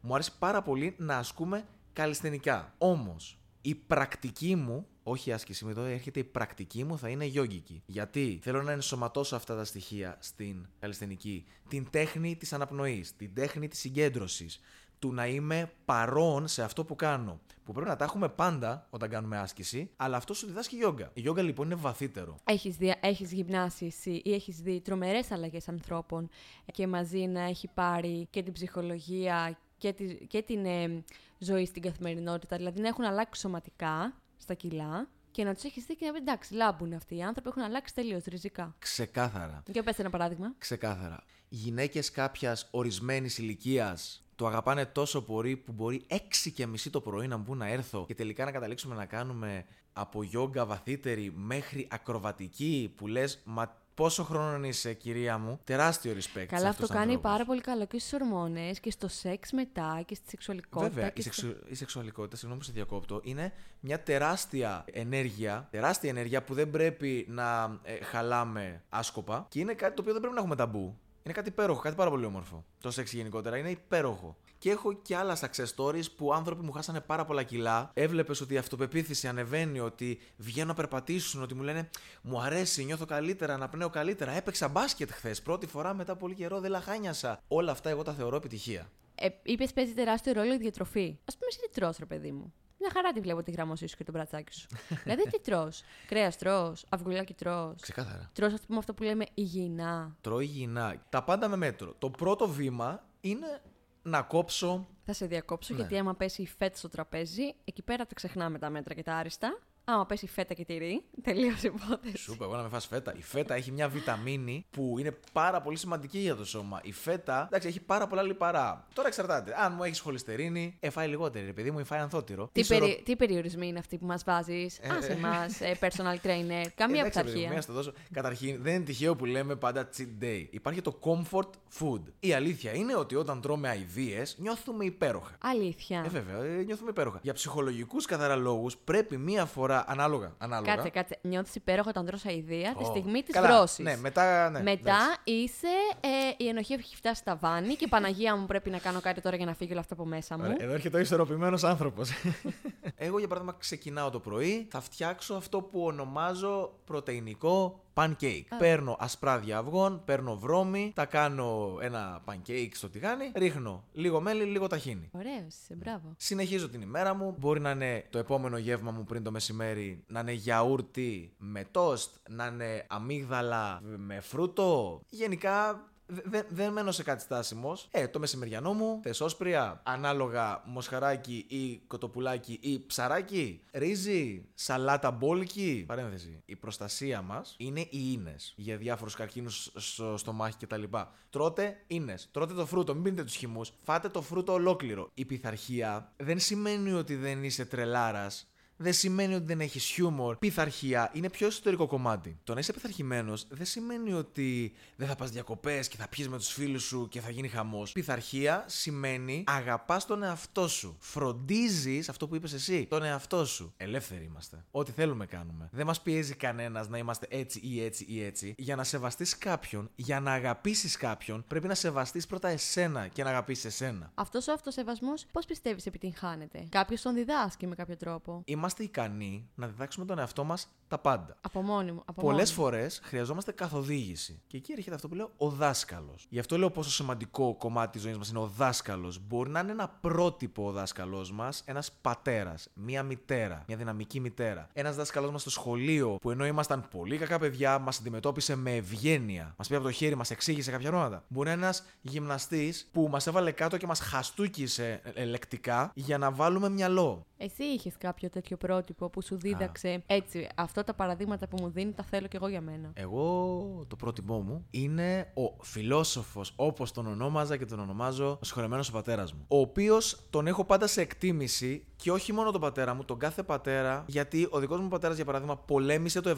μου άρεσε πάρα πολύ να ασκούμε καλλισθενικά. Όμως, η πρακτική μου, όχι η άσκηση μου, εδώ έρχεται η πρακτική μου, θα είναι γιόγκικη. Γιατί θέλω να ενσωματώσω αυτά τα στοιχεία στην καλλισθενική. Την τέχνη της αναπνοής, την τέχνη της συγκέντρωσης, του να είμαι παρόν σε αυτό που κάνω. Που πρέπει να τα έχουμε πάντα όταν κάνουμε άσκηση, αλλά αυτό σου διδάσκει η γιόγκα. Η γιόγκα λοιπόν είναι βαθύτερο. Έχεις, δει, έχεις γυμνάσει εσύ ή έχεις δει τρομερές αλλαγές ανθρώπων και μαζί να έχει πάρει και την ψυχολογία και, τη, και την ε, ζωή στην καθημερινότητα. Δηλαδή να έχουν αλλάξει σωματικά στα κιλά και να τους έχεις δει και να πεις εντάξει, λάμπουν αυτοί οι άνθρωποι, έχουν αλλάξει τελείως ριζικά. Ξεκάθαρα. Για πες ένα παράδειγμα. Ξεκάθαρα. Γυναίκες κάποιας ορισμένης ηλικίας το αγαπάνε τόσο πολύ που μπορεί 6 και μισή το πρωί να μπουν να έρθω και τελικά να καταλήξουμε να κάνουμε από γιόγκα βαθύτερη μέχρι ακροβατική που λες, μα πόσο χρόνο είσαι, κυρία μου; Τεράστιο respect. σε Καλά, αυτούς αυτό τους κάνει ανθρώπους. πάρα πολύ καλό και στις ορμόνες και στο σεξ μετά και στη σεξουαλικότητα. Βέβαια, και η, στο- σεξου... η σεξουαλικότητα, συγγνώμη που σε διακόπτω, είναι μια τεράστια ενέργεια, τεράστια ενέργεια που δεν πρέπει να ε, χαλάμε άσκοπα και είναι κάτι το οποίο δεν πρέπει να έχουμε ταμπού. Είναι κάτι υπέροχο, κάτι πάρα πολύ όμορφο. Το σεξ γενικότερα είναι υπέροχο. Και έχω και άλλα success stories που άνθρωποι μου χάσανε πάρα πολλά κιλά. Έβλεπες ότι η αυτοπεποίθηση ανεβαίνει, ότι βγαίνουν να περπατήσουν, ότι μου λένε Μου αρέσει, νιώθω καλύτερα, αναπνέω καλύτερα. Έπαιξα μπάσκετ χθες. Πρώτη φορά μετά πολύ καιρό δεν λαχάνιασα. Όλα αυτά εγώ τα θεωρώ επιτυχία. Ε, Είπες παίζει τεράστιο ρόλο η διατροφή. Α πούμε, εσύ τι τρως, ρε παιδί μου. Μια χαρά τη βλέπω τη γραμμωσή σου και το μπρατσάκι σου. δηλαδή, τι τρώ. Κρέας τρώ, αυγουλάκι τρώ. Ξεκάθαρα. Τρώ, α πούμε, αυτό που λέμε υγιεινά. Τρώει υγιεινά. Τα πάντα με μέτρο. Το πρώτο βήμα είναι να κόψω. Θα σε διακόψω Ναι. γιατί άμα πέσει η φέτα στο τραπέζι, εκεί πέρα τα ξεχνάμε τα μέτρα και τα άριστα. Άμα πέσει φέτα και τυρί, τελείωσε η υπόθεση. Σου είπα εγώ να με φας φέτα. Η φέτα έχει μια βιταμίνη που είναι πάρα πολύ σημαντική για το σώμα. Η φέτα, εντάξει, έχει πάρα πολλά λιπαρά. Τώρα εξαρτάται. Αν μου έχεις χολυστερίνη, ε, φάει λιγότερη. Επειδή μου φάει ανθότυρο. Τι, Ισορο- περι... τι περιορισμοί είναι αυτοί που μας βάζεις; Άσε εμά, personal trainer. Καμία Εντάξει, ρε παιδί μου, πειθαρχία. μία στο δώσω. Καταρχήν, δεν είναι τυχαίο που λέμε πάντα cheat day. Υπάρχει το comfort food. Η αλήθεια είναι ότι όταν τρώμε αηδίε, νιώθουμε υπέροχα. Αλήθεια. Ε, βέβαια, ε, νιώθουμε υπέροχα. Για ψυχολογικούς καθαρά λόγους, πρέπει μία φορά ανάλογα. ανάλογα Κάτσε, κάτσε. Νιώθεις υπέροχα όταν τρως αηδία τη Ω, στιγμή της καλά, βρόση. Ναι, μετά. Ναι, Μετά εντάξει. είσαι. Ε, η ενοχή έχει φτάσει στα βάνη και Παναγία μου πρέπει να κάνω κάτι τώρα για να φύγει όλο αυτό από μέσα μου. Ωραία, Εδώ έρχεται ο ισορροπημένος άνθρωπος. (laughs) Εγώ για παράδειγμα ξεκινάω το πρωί, θα φτιάξω αυτό που ονομάζω πρωτεϊνικό pancake. Παίρνω ασπράδια αυγών, παίρνω βρώμη, τα κάνω ένα pancake στο τηγάνι, ρίχνω λίγο μέλι, λίγο ταχίνι. Ωραίος, είσαι, μπράβο. Συνεχίζω την ημέρα μου. Μπορεί να είναι το επόμενο γεύμα μου πριν το μεσημέρι, να είναι γιαούρτι με τόστ, να είναι αμύγδαλα με φρούτο. Γενικά δε- δεν δεν μένω σε κάτι στάσιμος. Ε, το μεσημεριανό μου, θεσόσπρια, ανάλογα μοσχαράκι ή κοτοπουλάκι ή ψαράκι, ρύζι, σαλάτα μπόλικη. Παρένθεση. Η προστασία μας είναι οι ίνες για διάφορους καρκίνους στο στομάχι κτλ. Τρώτε ίνες. Τρώτε το φρούτο, μην πίνετε τους χυμούς. Φάτε το φρούτο ολόκληρο. Η πειθαρχία δεν σημαίνει ότι δεν είσαι τρελάρας. Δεν σημαίνει ότι δεν έχεις χιούμορ. Πειθαρχία είναι πιο εσωτερικό κομμάτι. Το να είσαι πειθαρχημένος δεν σημαίνει ότι δεν θα πας διακοπές και θα πιεις με τους φίλους σου και θα γίνει χαμός. Πειθαρχία σημαίνει αγαπάς τον εαυτό σου. Φροντίζεις αυτό που είπες εσύ, τον εαυτό σου. Ελεύθεροι είμαστε. Ό,τι θέλουμε κάνουμε. Δεν μας πιέζει κανένας να είμαστε έτσι ή έτσι ή έτσι. Για να σεβαστείς κάποιον, για να αγαπήσεις κάποιον, πρέπει να σεβαστείς πρώτα εσένα και να αγαπήσεις εσένα. Αυτός ο αυτοσεβασμός πώς πιστεύεις επιτυγχάνεται. Κάποιος τον διδάσκει με κάποιο τρόπο; Είμαστε ικανοί να διδάξουμε τον εαυτό μας τα πάντα. Από μόνοι μου. Από Πολλές μόνοι μου. φορές χρειαζόμαστε καθοδήγηση. Και εκεί έρχεται αυτό που λέω ο δάσκαλος. Γι' αυτό λέω πόσο σημαντικό κομμάτι της ζωής μας είναι ο δάσκαλος. Μπορεί να είναι ένα πρότυπο ο δάσκαλός μας, ένας πατέρας, μία μητέρα, μια δυναμική μητέρα. Ένας δάσκαλός μας στο σχολείο που ενώ ήμασταν πολύ κακά παιδιά, μας αντιμετώπισε με ευγένεια. Μας πήρε από το χέρι, μας εξήγησε κάποια πράγματα. Μπορεί να είναι ένας γυμναστής που μας έβαλε κάτω και μας χαστούκισε ε, λεκτικά για να βάλουμε μυαλό. Εσύ είχες κάποιο τέτοιο πρότυπο που σου δίδαξε. Έτσι, αυτά τα παραδείγματα που μου δίνει τα θέλω κι εγώ για μένα. Εγώ το πρότυπό μου είναι ο φιλόσοφος όπως τον ονόμαζα και τον ονομάζω ο συγχωρεμένος ο πατέρας μου. Ο οποίος τον έχω πάντα σε εκτίμηση και όχι μόνο τον πατέρα μου, τον κάθε πατέρα, γιατί ο δικός μου πατέρας για παράδειγμα πολέμησε το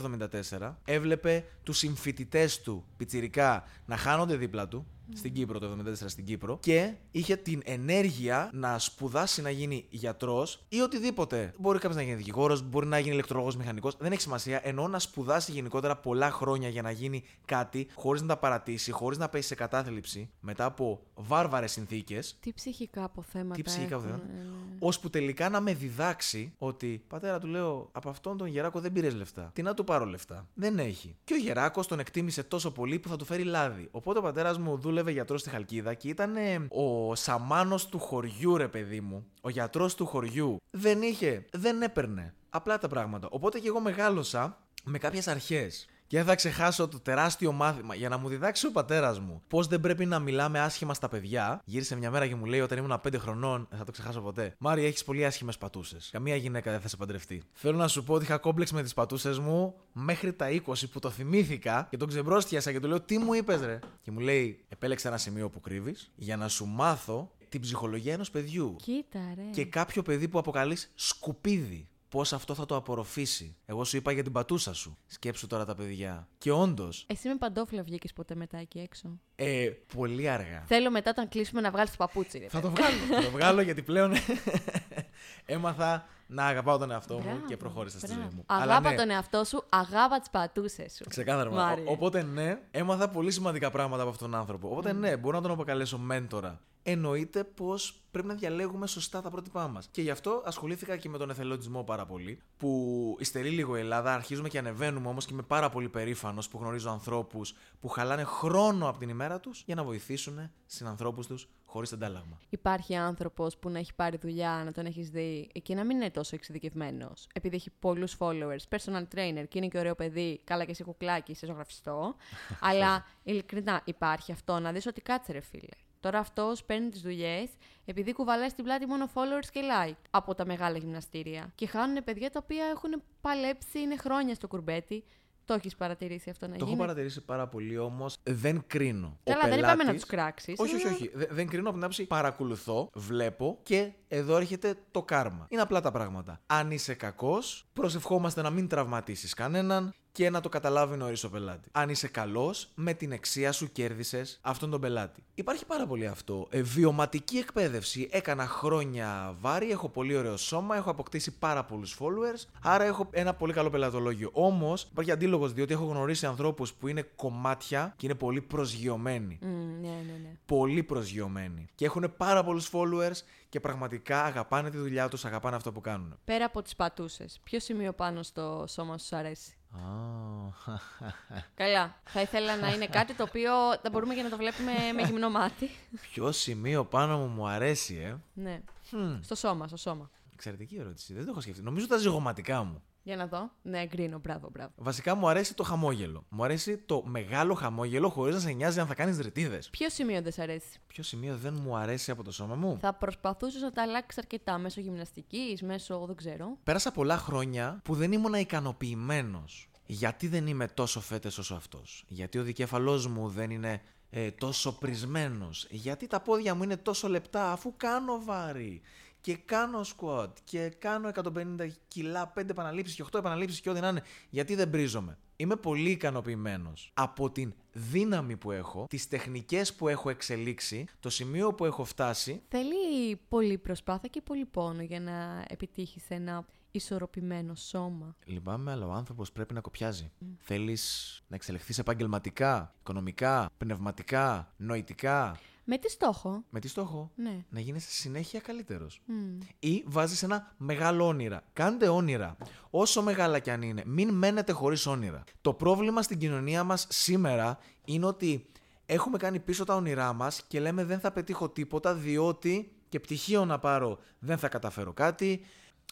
1974, έβλεπε τους συμφοιτητές του πιτσιρικά να χάνονται δίπλα του, στην Κύπρο, το 1974 στην Κύπρο, και είχε την ενέργεια να σπουδάσει να γίνει γιατρός ή οτιδήποτε. Μπορεί κάποιος να γίνει δικηγόρος, μπορεί να γίνει ηλεκτρολόγος μηχανικός, δεν έχει σημασία. Ενώ να σπουδάσει γενικότερα πολλά χρόνια για να γίνει κάτι, χωρίς να τα παρατήσει, χωρίς να πέσει σε κατάθλιψη, μετά από βάρβαρες συνθήκες, Τι ψυχικά αποθέματα. τι ψυχικά έχουν, βέβαια, ε, ναι. Ώσπου τελικά να με διδάξει ότι πατέρα του λέω από αυτόν τον Γεράκο δεν πήρες λεφτά. Τι να του πάρω λεφτά; Δεν έχει. Και ο Γεράκος τον εκτίμησε τόσο πολύ που θα του φέρει λάδι. Οπότε ο πατέρας μου δούλευε γιατρός στη Χαλκίδα και ήταν ε, ο σαμάνος του χωριού, ρε παιδί μου. Ο γιατρός του χωριού. Δεν είχε, δεν έπαιρνε. Απλά τα πράγματα. Οπότε και εγώ μεγάλωσα με κάποιες αρχές. Και δεν θα ξεχάσω το τεράστιο μάθημα για να μου διδάξει ο πατέρας μου πώς δεν πρέπει να μιλάμε άσχημα στα παιδιά. Γύρισε μια μέρα και μου λέει όταν ήμουν 5 χρονών, δεν θα το ξεχάσω ποτέ. Μάρι, έχεις πολύ άσχημες πατούσες. Καμία γυναίκα δεν θα σε παντρευτεί. Θέλω να σου πω ότι είχα κόμπλεξ με τις πατούσες μου μέχρι τα 20 που το θυμήθηκα και τον ξεμπρόστιασα και του λέω Τι μου είπες, ρε; Και μου λέει, Επέλεξε ένα σημείο που κρύβεις για να σου μάθω την ψυχολογία ενός παιδιού. Κοίτα, ρε. Και κάποιο παιδί που αποκαλείς σκουπίδι. Πώς αυτό θα το απορροφήσει. Εγώ σου είπα για την πατούσα σου. Σκέψου τώρα τα παιδιά. Και όντω, Εσύ με παντόφλα βγήκες ποτέ μετά εκεί έξω; ε, πολύ αργά. Θέλω μετά όταν κλείσουμε να βγάλεις παπούτσι. Ρε. Θα το βγάλω. θα το βγάλω (laughs) γιατί πλέον (laughs) έμαθα να αγαπάω τον εαυτό μου Μπράβο, και προχώρησα στη μπράβο. ζωή μου. Αγάπα ναι, τον εαυτό σου, αγάπα τις πατούσες σου. Ξεκάθαρα. Μάρια. Ο- Οπότε ναι, έμαθα πολύ σημαντικά πράγματα από αυτόν τον άνθρωπο. Οπότε ναι, μπορώ να τον αποκαλέσω μέντορα. Εννοείται πως πρέπει να διαλέγουμε σωστά τα πρότυπά μας. Και γι' αυτό ασχολήθηκα και με τον εθελοντισμό πάρα πολύ. Που υστερεί λίγο η Ελλάδα, αρχίζουμε και ανεβαίνουμε όμως και είμαι πάρα πολύ περήφανος που γνωρίζω ανθρώπους που χαλάνε χρόνο από την ημέρα τους για να βοηθήσουν συνανθρώπου τους χωρίς αντάλλαγμα. Υπάρχει άνθρωπος που να έχει πάρει δουλειά, να τον έχεις δει και να μην είναι τόσο εξειδικευμένος. Επειδή έχει πολλούς followers, personal trainer και είναι και ωραίο παιδί, καλά και σε κουκλάκι, σε ζωγραφιστό. (laughs) αλλά ειλικρινά υπάρχει αυτό να δεις ότι κάτσε ρε φίλε. Τώρα αυτός παίρνει τις δουλειές επειδή κουβαλάει στην πλάτη μόνο followers και like από τα μεγάλα γυμναστήρια. Και χάνουν παιδιά τα οποία έχουν παλέψει, είναι χρόνια στο κουρμπέτι. Το έχεις παρατηρήσει αυτό να Το γίνει; έχω παρατηρήσει πάρα πολύ όμως. Δεν κρίνω. Καλά, Ο δεν είπαμε να πελάτης- τους κράξεις. Όχι, όχι, όχι. Δε- δεν κρίνω από την άποψη παρακολουθώ, βλέπω και εδώ έρχεται το κάρμα. Είναι απλά τα πράγματα. Αν είσαι κακός, προσευχόμαστε να μην τραυματίσεις κανέναν και να το καταλάβει νωρίς ο πελάτης. Αν είσαι καλός, με την εξία σου κέρδισες αυτόν τον πελάτη. Υπάρχει πάρα πολύ αυτό. Ε, βιωματική εκπαίδευση. Έκανα χρόνια βάρη, έχω πολύ ωραίο σώμα, έχω αποκτήσει πάρα πολλούς followers, άρα έχω ένα πολύ καλό πελατολόγιο. Όμως υπάρχει αντίλογος διότι έχω γνωρίσει ανθρώπους που είναι κομμάτια και είναι πολύ προσγειωμένοι Μμ, ναι, ναι, ναι. πολύ προσγειωμένοι και έχουν πάρα πολλούς followers και πραγματικά αγαπάνε τη δουλειά τους, αγαπάνε αυτό που κάνουν. Πέρα από τις πατούσες, ποιο σημείο πάνω στο σώμα σου σου αρέσει. Καλά. Θα ήθελα να είναι κάτι το οποίο θα μπορούμε και να το βλέπουμε με γυμνό μάτι. Ποιο σημείο πάνω μου μου αρέσει, ε. ναι. Hm, Στο σώμα, στο σώμα. εξαιρετική ερώτηση. Δεν το έχω σκεφτεί. Νομίζω τα ζυγωματικά μου. Για να δω. Ναι, εγκρίνω. Μπράβο, μπράβο. Βασικά μου αρέσει το χαμόγελο. Μου αρέσει το μεγάλο χαμόγελο χωρίς να σε νοιάζει αν θα κάνεις ρετίδε. Ποιο σημείο δεν σ' αρέσει; Ποιο σημείο δεν μου αρέσει από το σώμα μου; Θα προσπαθούσες να τα αλλάξεις αρκετά μέσω γυμναστικής, μέσω. δεν ξέρω. Πέρασα πολλά χρόνια που δεν ήμουν ικανοποιημένος. Γιατί δεν είμαι τόσο φέτες όσο αυτός; Γιατί ο δικέφαλός μου δεν είναι ε, τόσο πρισμένος; Γιατί τα πόδια μου είναι τόσο λεπτά; Αφού κάνω βάρη. Και κάνω squat και κάνω 150 κιλά, 5 επαναλήψεις και 8 επαναλήψεις και ό,τι να είναι, γιατί δεν βρίζομαι. Είμαι πολύ ικανοποιημένος από την δύναμη που έχω, τις τεχνικές που έχω εξελίξει, το σημείο που έχω φτάσει. Θέλει πολύ προσπάθεια και πολύ πόνο για να επιτύχεις ένα ισορροπημένο σώμα. Λυπάμαι, αλλά ο άνθρωπος πρέπει να κοπιάζει. Θέλεις να εξελιχθείς επαγγελματικά, οικονομικά, πνευματικά, νοητικά; Με τι στόχο; Με τι στόχο, Ναι. να γίνεσαι συνέχεια καλύτερος. Μμ. Ή βάζεις ένα μεγάλο όνειρα. Κάντε όνειρα. Όσο μεγάλα κι αν είναι. Μην μένετε χωρίς όνειρα. Το πρόβλημα στην κοινωνία μας σήμερα είναι ότι έχουμε κάνει πίσω τα όνειρά μας και λέμε δεν θα πετύχω τίποτα διότι και πτυχίο να πάρω δεν θα καταφέρω κάτι.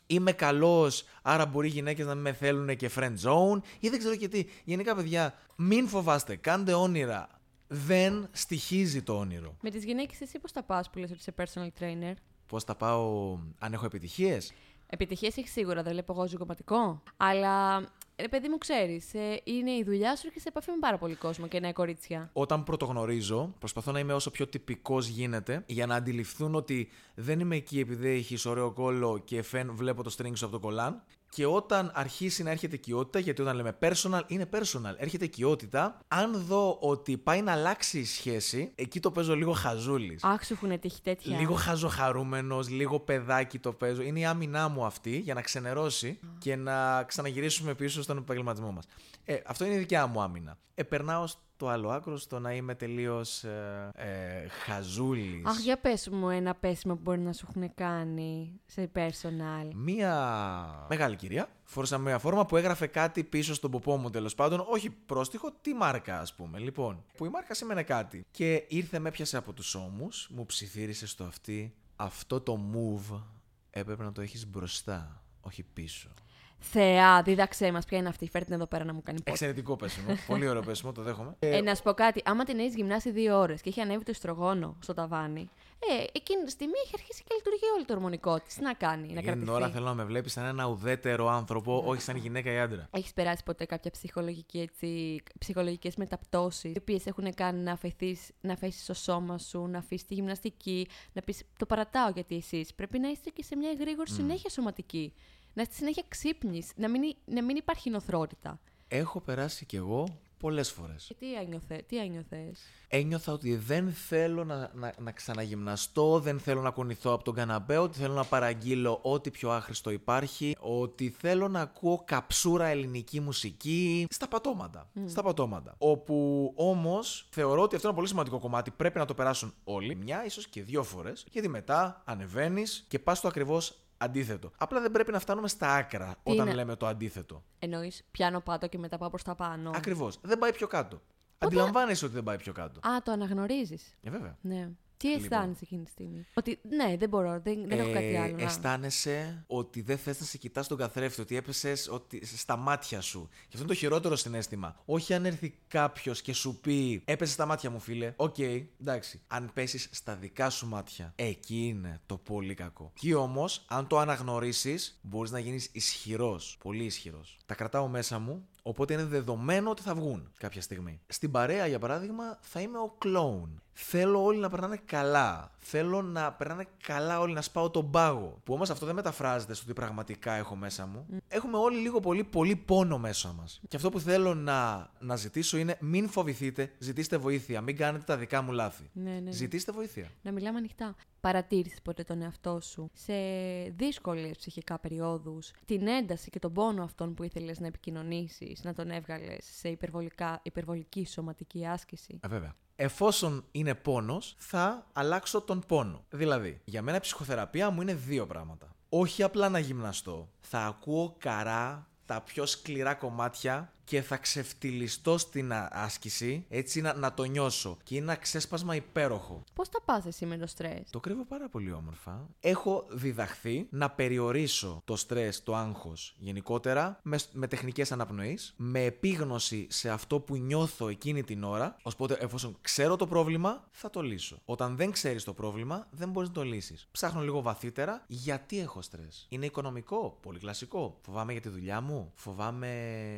Είμαι καλός, άρα μπορεί οι γυναίκες να μην με θέλουν και friend zone ή δεν ξέρω και τι. Γενικά, παιδιά, μην φοβάστε. Κάντε όνειρα. Δεν στοιχίζει το όνειρο. Με τις γυναίκες εσύ πώς τα πας που λες ότι είσαι personal trainer; Πώς θα πάω αν έχω επιτυχίες; Επιτυχίες έχεις σίγουρα, δεν βλέπω εγώ ζυγοματικό. Αλλά, ρε παιδί μου, ξέρεις, είναι η δουλειά σου, έρχεσαι σε επαφή με πάρα πολύ κόσμο και νέα κορίτσια. Όταν πρωτογνωρίζω, προσπαθώ να είμαι όσο πιο τυπικός γίνεται για να αντιληφθούν ότι δεν είμαι εκεί επειδή έχεις ωραίο κόλλο και φεν βλέπω το string σου από το κολάν. Και όταν αρχίσει να έρχεται οικειότητα, γιατί όταν λέμε personal, είναι personal, έρχεται οικειότητα. Αν δω ότι πάει να αλλάξει η σχέση, εκεί το παίζω λίγο χαζούλης. Αχ, σου έχουν τύχει τέτοια. Λίγο χαζοχαρούμενος, λίγο παιδάκι το παίζω. Είναι η άμυνά μου αυτή για να ξενερώσει και να ξαναγυρίσουμε πίσω στον επαγγελματισμό μας. Ε, αυτό είναι η δικιά μου άμυνα. Ε, περνάω στο άλλο άκρο, στο να είμαι τελείως ε, ε, χαζούλης. Αχ, για πες μου ένα πέσιμο που μπορεί να σου έχουν κάνει σε personal. Μία μεγάλη κυρία φόρεσα μια φόρμα που έγραφε κάτι πίσω στον ποπό μου τέλος πάντων. Όχι πρόστιχο, τι μάρκα ας πούμε. Λοιπόν, που η μάρκα σήμαινε κάτι. Και ήρθε, με έπιασε από τους ώμους, μου ψιθύρισε στο αυτή. Αυτό το move έπρεπε να το έχεις μπροστά, όχι πίσω. Θεά, δίδαξέ μας ποια είναι αυτή. Φέρτε την εδώ πέρα να μου κάνει podcast. Εξαιρετικό πέσιμο. (laughs) Πολύ ωραίο πέσιμο, το δέχομαι. Ε, να σου πω κάτι. Άμα την έχεις γυμνάσει δύο ώρες και έχει ανέβει το ιστρογόνο στο ταβάνι, ε, εκείνη τη στιγμή έχει αρχίσει και λειτουργεί όλο το ορμονικό της. Τι να κάνει, να Εκείνη την κρατηθεί; ώρα θέλω να με βλέπεις σαν ένα ουδέτερο άνθρωπο, όχι σαν γυναίκα ή άντρα. Έχεις περάσει ποτέ κάποια ψυχολογική, έτσι, ψυχολογικές μεταπτώσεις οι οποίες έχουν κάνει να αφαιθείς, να αφήσεις το σώμα σου, να αφήσεις τη γυμναστική, να πεις το παρατάω γιατί εσείς πρέπει να είστε και σε μια γρήγορη συνέχεια σωματική. Να είστε συνέχεια ξύπνης, να μην, να μην υπάρχει νοθρότητα. Έχω περάσει κι εγώ πολλές φορές. Και τι, ένιωθε, τι ένιωθες; Ένιωθα ότι δεν θέλω να, να, να ξαναγυμναστώ, δεν θέλω να κουνηθώ από τον καναπέ, ότι θέλω να παραγγείλω ό,τι πιο άχρηστο υπάρχει, ότι θέλω να ακούω καψούρα ελληνική μουσική. Στα πατώματα. Στα πατώματα. Όπου όμως θεωρώ ότι αυτό είναι ένα πολύ σημαντικό κομμάτι. Πρέπει να το περάσουν όλοι. Μια, ίσως και δύο φορές. Γιατί μετά ανεβαίνεις και πας στο ακριβώς αντίθετο. Απλά δεν πρέπει να φτάνουμε στα άκρα όταν είναι; λέμε το αντίθετο. Εννοείς πιάνω πάτο και μετά πάω προς τα πάνω. Ακριβώς. Δεν πάει πιο κάτω. Αντιλαμβάνεσαι ότι δεν πάει πιο κάτω. Α, το αναγνωρίζεις. Ε, βέβαια. Ναι. Τι Λοιπόν. αισθάνεσαι εκείνη τη στιγμή; Ότι ναι, δεν μπορώ, δεν, δεν έχω κάτι Ε, άλλο. να- Αισθάνεσαι ότι δεν θες να σε κοιτάς στον καθρέφτη, ότι έπεσες ότι, στα μάτια σου. Και αυτό είναι το χειρότερο συναίσθημα. Όχι αν έρθει κάποιος και σου πει Έπεσε στα μάτια μου, φίλε. Οκ, εντάξει. Αν πέσεις στα δικά σου μάτια, εκεί είναι το πολύ κακό. Και όμως, αν το αναγνωρίσεις, μπορείς να γίνεις ισχυρός. Πολύ ισχυρός. Τα κρατάω μέσα μου, οπότε είναι δεδομένο ότι θα βγουν κάποια στιγμή. Στην παρέα, για παράδειγμα, θα είμαι ο κλόουν. Θέλω όλοι να περνάνε καλά. Θέλω να περνάνε καλά όλοι, να σπάω τον πάγο. Που όμως αυτό δεν μεταφράζεται στο ότι πραγματικά έχω μέσα μου. Έχουμε όλοι λίγο πολύ, πολύ πόνο μέσα μας. Και αυτό που θέλω να, να ζητήσω είναι μην φοβηθείτε, ζητήστε βοήθεια. Μην κάνετε τα δικά μου λάθη. Ναι, ναι, ναι. Ζητήστε βοήθεια. Να μιλάμε ανοιχτά. Παρατήρησες ποτέ τον εαυτό σου σε δύσκολες ψυχικά περιόδους, την ένταση και τον πόνο αυτών που ήθελες να επικοινωνήσεις, να τον έβγαλες σε υπερβολικά, υπερβολική σωματική άσκηση; Ε, βέβαια. Εφόσον είναι πόνος, θα αλλάξω τον πόνο. Δηλαδή, για μένα η ψυχοθεραπεία μου είναι δύο πράγματα. Όχι απλά να γυμναστώ. Θα ακούω καρά τα πιο σκληρά κομμάτια και θα ξεφτυλιστώ στην α- άσκηση έτσι να, να το νιώσω. Και είναι ένα ξέσπασμα υπέροχο. Πώς τα πας εσύ με το στρες; Το κρύβω πάρα πολύ όμορφα. Έχω διδαχθεί να περιορίσω το στρες, το άγχος γενικότερα με, με τεχνικές αναπνοής, με επίγνωση σε αυτό που νιώθω εκείνη την ώρα, οπότε εφόσον ξέρω το πρόβλημα, θα το λύσω. Όταν δεν ξέρεις το πρόβλημα, δεν μπορείς να το λύσεις. Ψάχνω λίγο βαθύτερα γιατί έχω στρες. Είναι οικονομικό, πολύ κλασικό. Φοβάμαι για τη δουλειά μου, φοβάμαι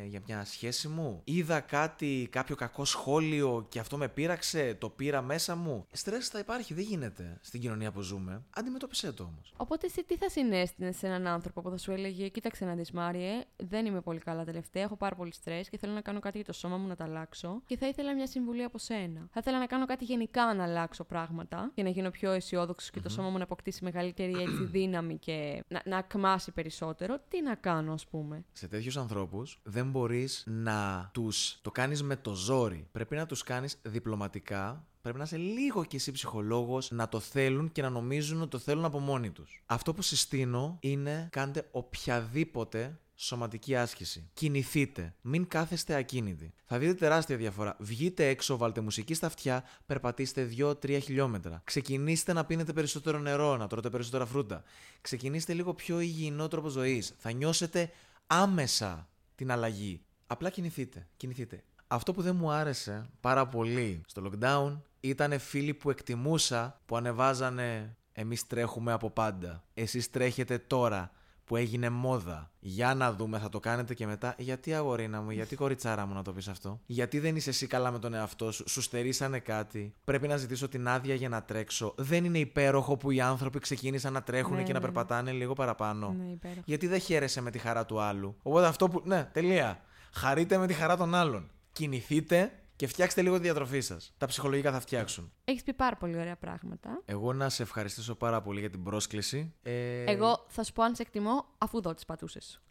για μια σχέση μου; Είδα κάτι, κάποιο κακό σχόλιο και αυτό με πείραξε, το πήρα μέσα μου; Στρες θα υπάρχει, δεν γίνεται στην κοινωνία που ζούμε. Αντιμετώπισε το όμως. Οπότε εσύ τι θα συνέστηνες σε έναν άνθρωπο που θα σου έλεγε: Κοίταξε να δεις, Μάριε, δεν είμαι πολύ καλά τελευταία. Έχω πάρα πολύ στρες και θέλω να κάνω κάτι για το σώμα μου να τα αλλάξω. Και θα ήθελα μια συμβουλή από σένα. Θα ήθελα να κάνω κάτι γενικά να αλλάξω πράγματα για να γίνω πιο αισιόδοξος και το σώμα μου να αποκτήσει μεγαλύτερη έτσι, (clears throat) δύναμη και να, να ακμάσει περισσότερο. Τι να κάνω, ας πούμε; Σε τέτοιους ανθρώπους δεν μπορείς να τους το κάνεις με το ζόρι. Πρέπει να τους κάνεις διπλωματικά. Πρέπει να είσαι λίγο κι εσύ ψυχολόγος, να το θέλουν και να νομίζουν ότι το θέλουν από μόνοι τους. Αυτό που συστήνω είναι κάντε οποιαδήποτε σωματική άσκηση. Κινηθείτε. Μην κάθεστε ακίνητοι. Θα δείτε τεράστια διαφορά. Βγείτε έξω, βάλτε μουσική στα αυτιά, περπατήστε 2-3 χιλιόμετρα. Ξεκινήστε να πίνετε περισσότερο νερό, να τρώτε περισσότερα φρούτα. Ξεκινήστε λίγο πιο υγιεινό τρόπο ζωής. Θα νιώσετε άμεσα την αλλαγή. Απλά κινηθείτε. Κινηθείτε. Αυτό που δεν μου άρεσε πάρα πολύ στο lockdown ήταν φίλοι που εκτιμούσα που ανεβάζανε εμείς τρέχουμε από πάντα. Εσείς τρέχετε τώρα που έγινε μόδα. Για να δούμε, θα το κάνετε και μετά. Γιατί αγορίνα μου, γιατί κοριτσάρα μου να το πεις αυτό; Γιατί δεν είσαι εσύ καλά με τον εαυτό σου, σου στερήσανε κάτι. Πρέπει να ζητήσω την άδεια για να τρέξω. Δεν είναι υπέροχο που οι άνθρωποι ξεκίνησαν να τρέχουν Ναι, και να ναι, ναι. περπατάνε λίγο παραπάνω. Ναι, υπέροχο. Γιατί δεν χαίρεσαι με τη χαρά του άλλου. Οπότε αυτό που. Ναι, τελεία. Χαρείτε με τη χαρά των άλλων. Κινηθείτε και φτιάξτε λίγο τη διατροφή σας. Τα ψυχολογικά θα φτιάξουν. Έχεις πει πάρα πολύ ωραία πράγματα. Εγώ να σε ευχαριστήσω πάρα πολύ για την πρόσκληση. Ε... Εγώ θα σου πω αν σε εκτιμώ αφού δω τις πατούσες σου.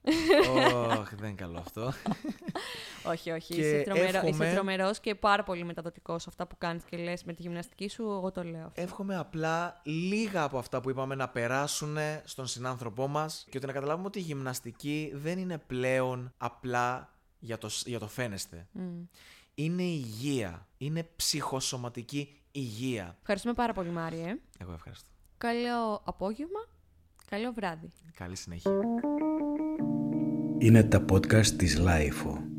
Ωχ, δεν είναι καλό αυτό. (laughs) όχι, όχι. Και είσαι, τρομερό, εύχομαι- είσαι τρομερός και πάρα πολύ μεταδοτικό σε αυτά που κάνεις και λες με τη γυμναστική σου. Εγώ το λέω. αυτό. Εύχομαι απλά λίγα από αυτά που είπαμε να περάσουν στον συνάνθρωπό μας και ότι να καταλάβουμε ότι η γυμναστική δεν είναι πλέον απλά για το, για το φαίνεσθαι. Μμ. Είναι υγεία. Είναι ψυχοσωματική υγεία. Ευχαριστούμε πάρα πολύ, Μάριε. Εγώ ευχαριστώ. Καλό απόγευμα. Καλό βράδυ. Καλή συνέχεια. Είναι τα podcast της LiFO.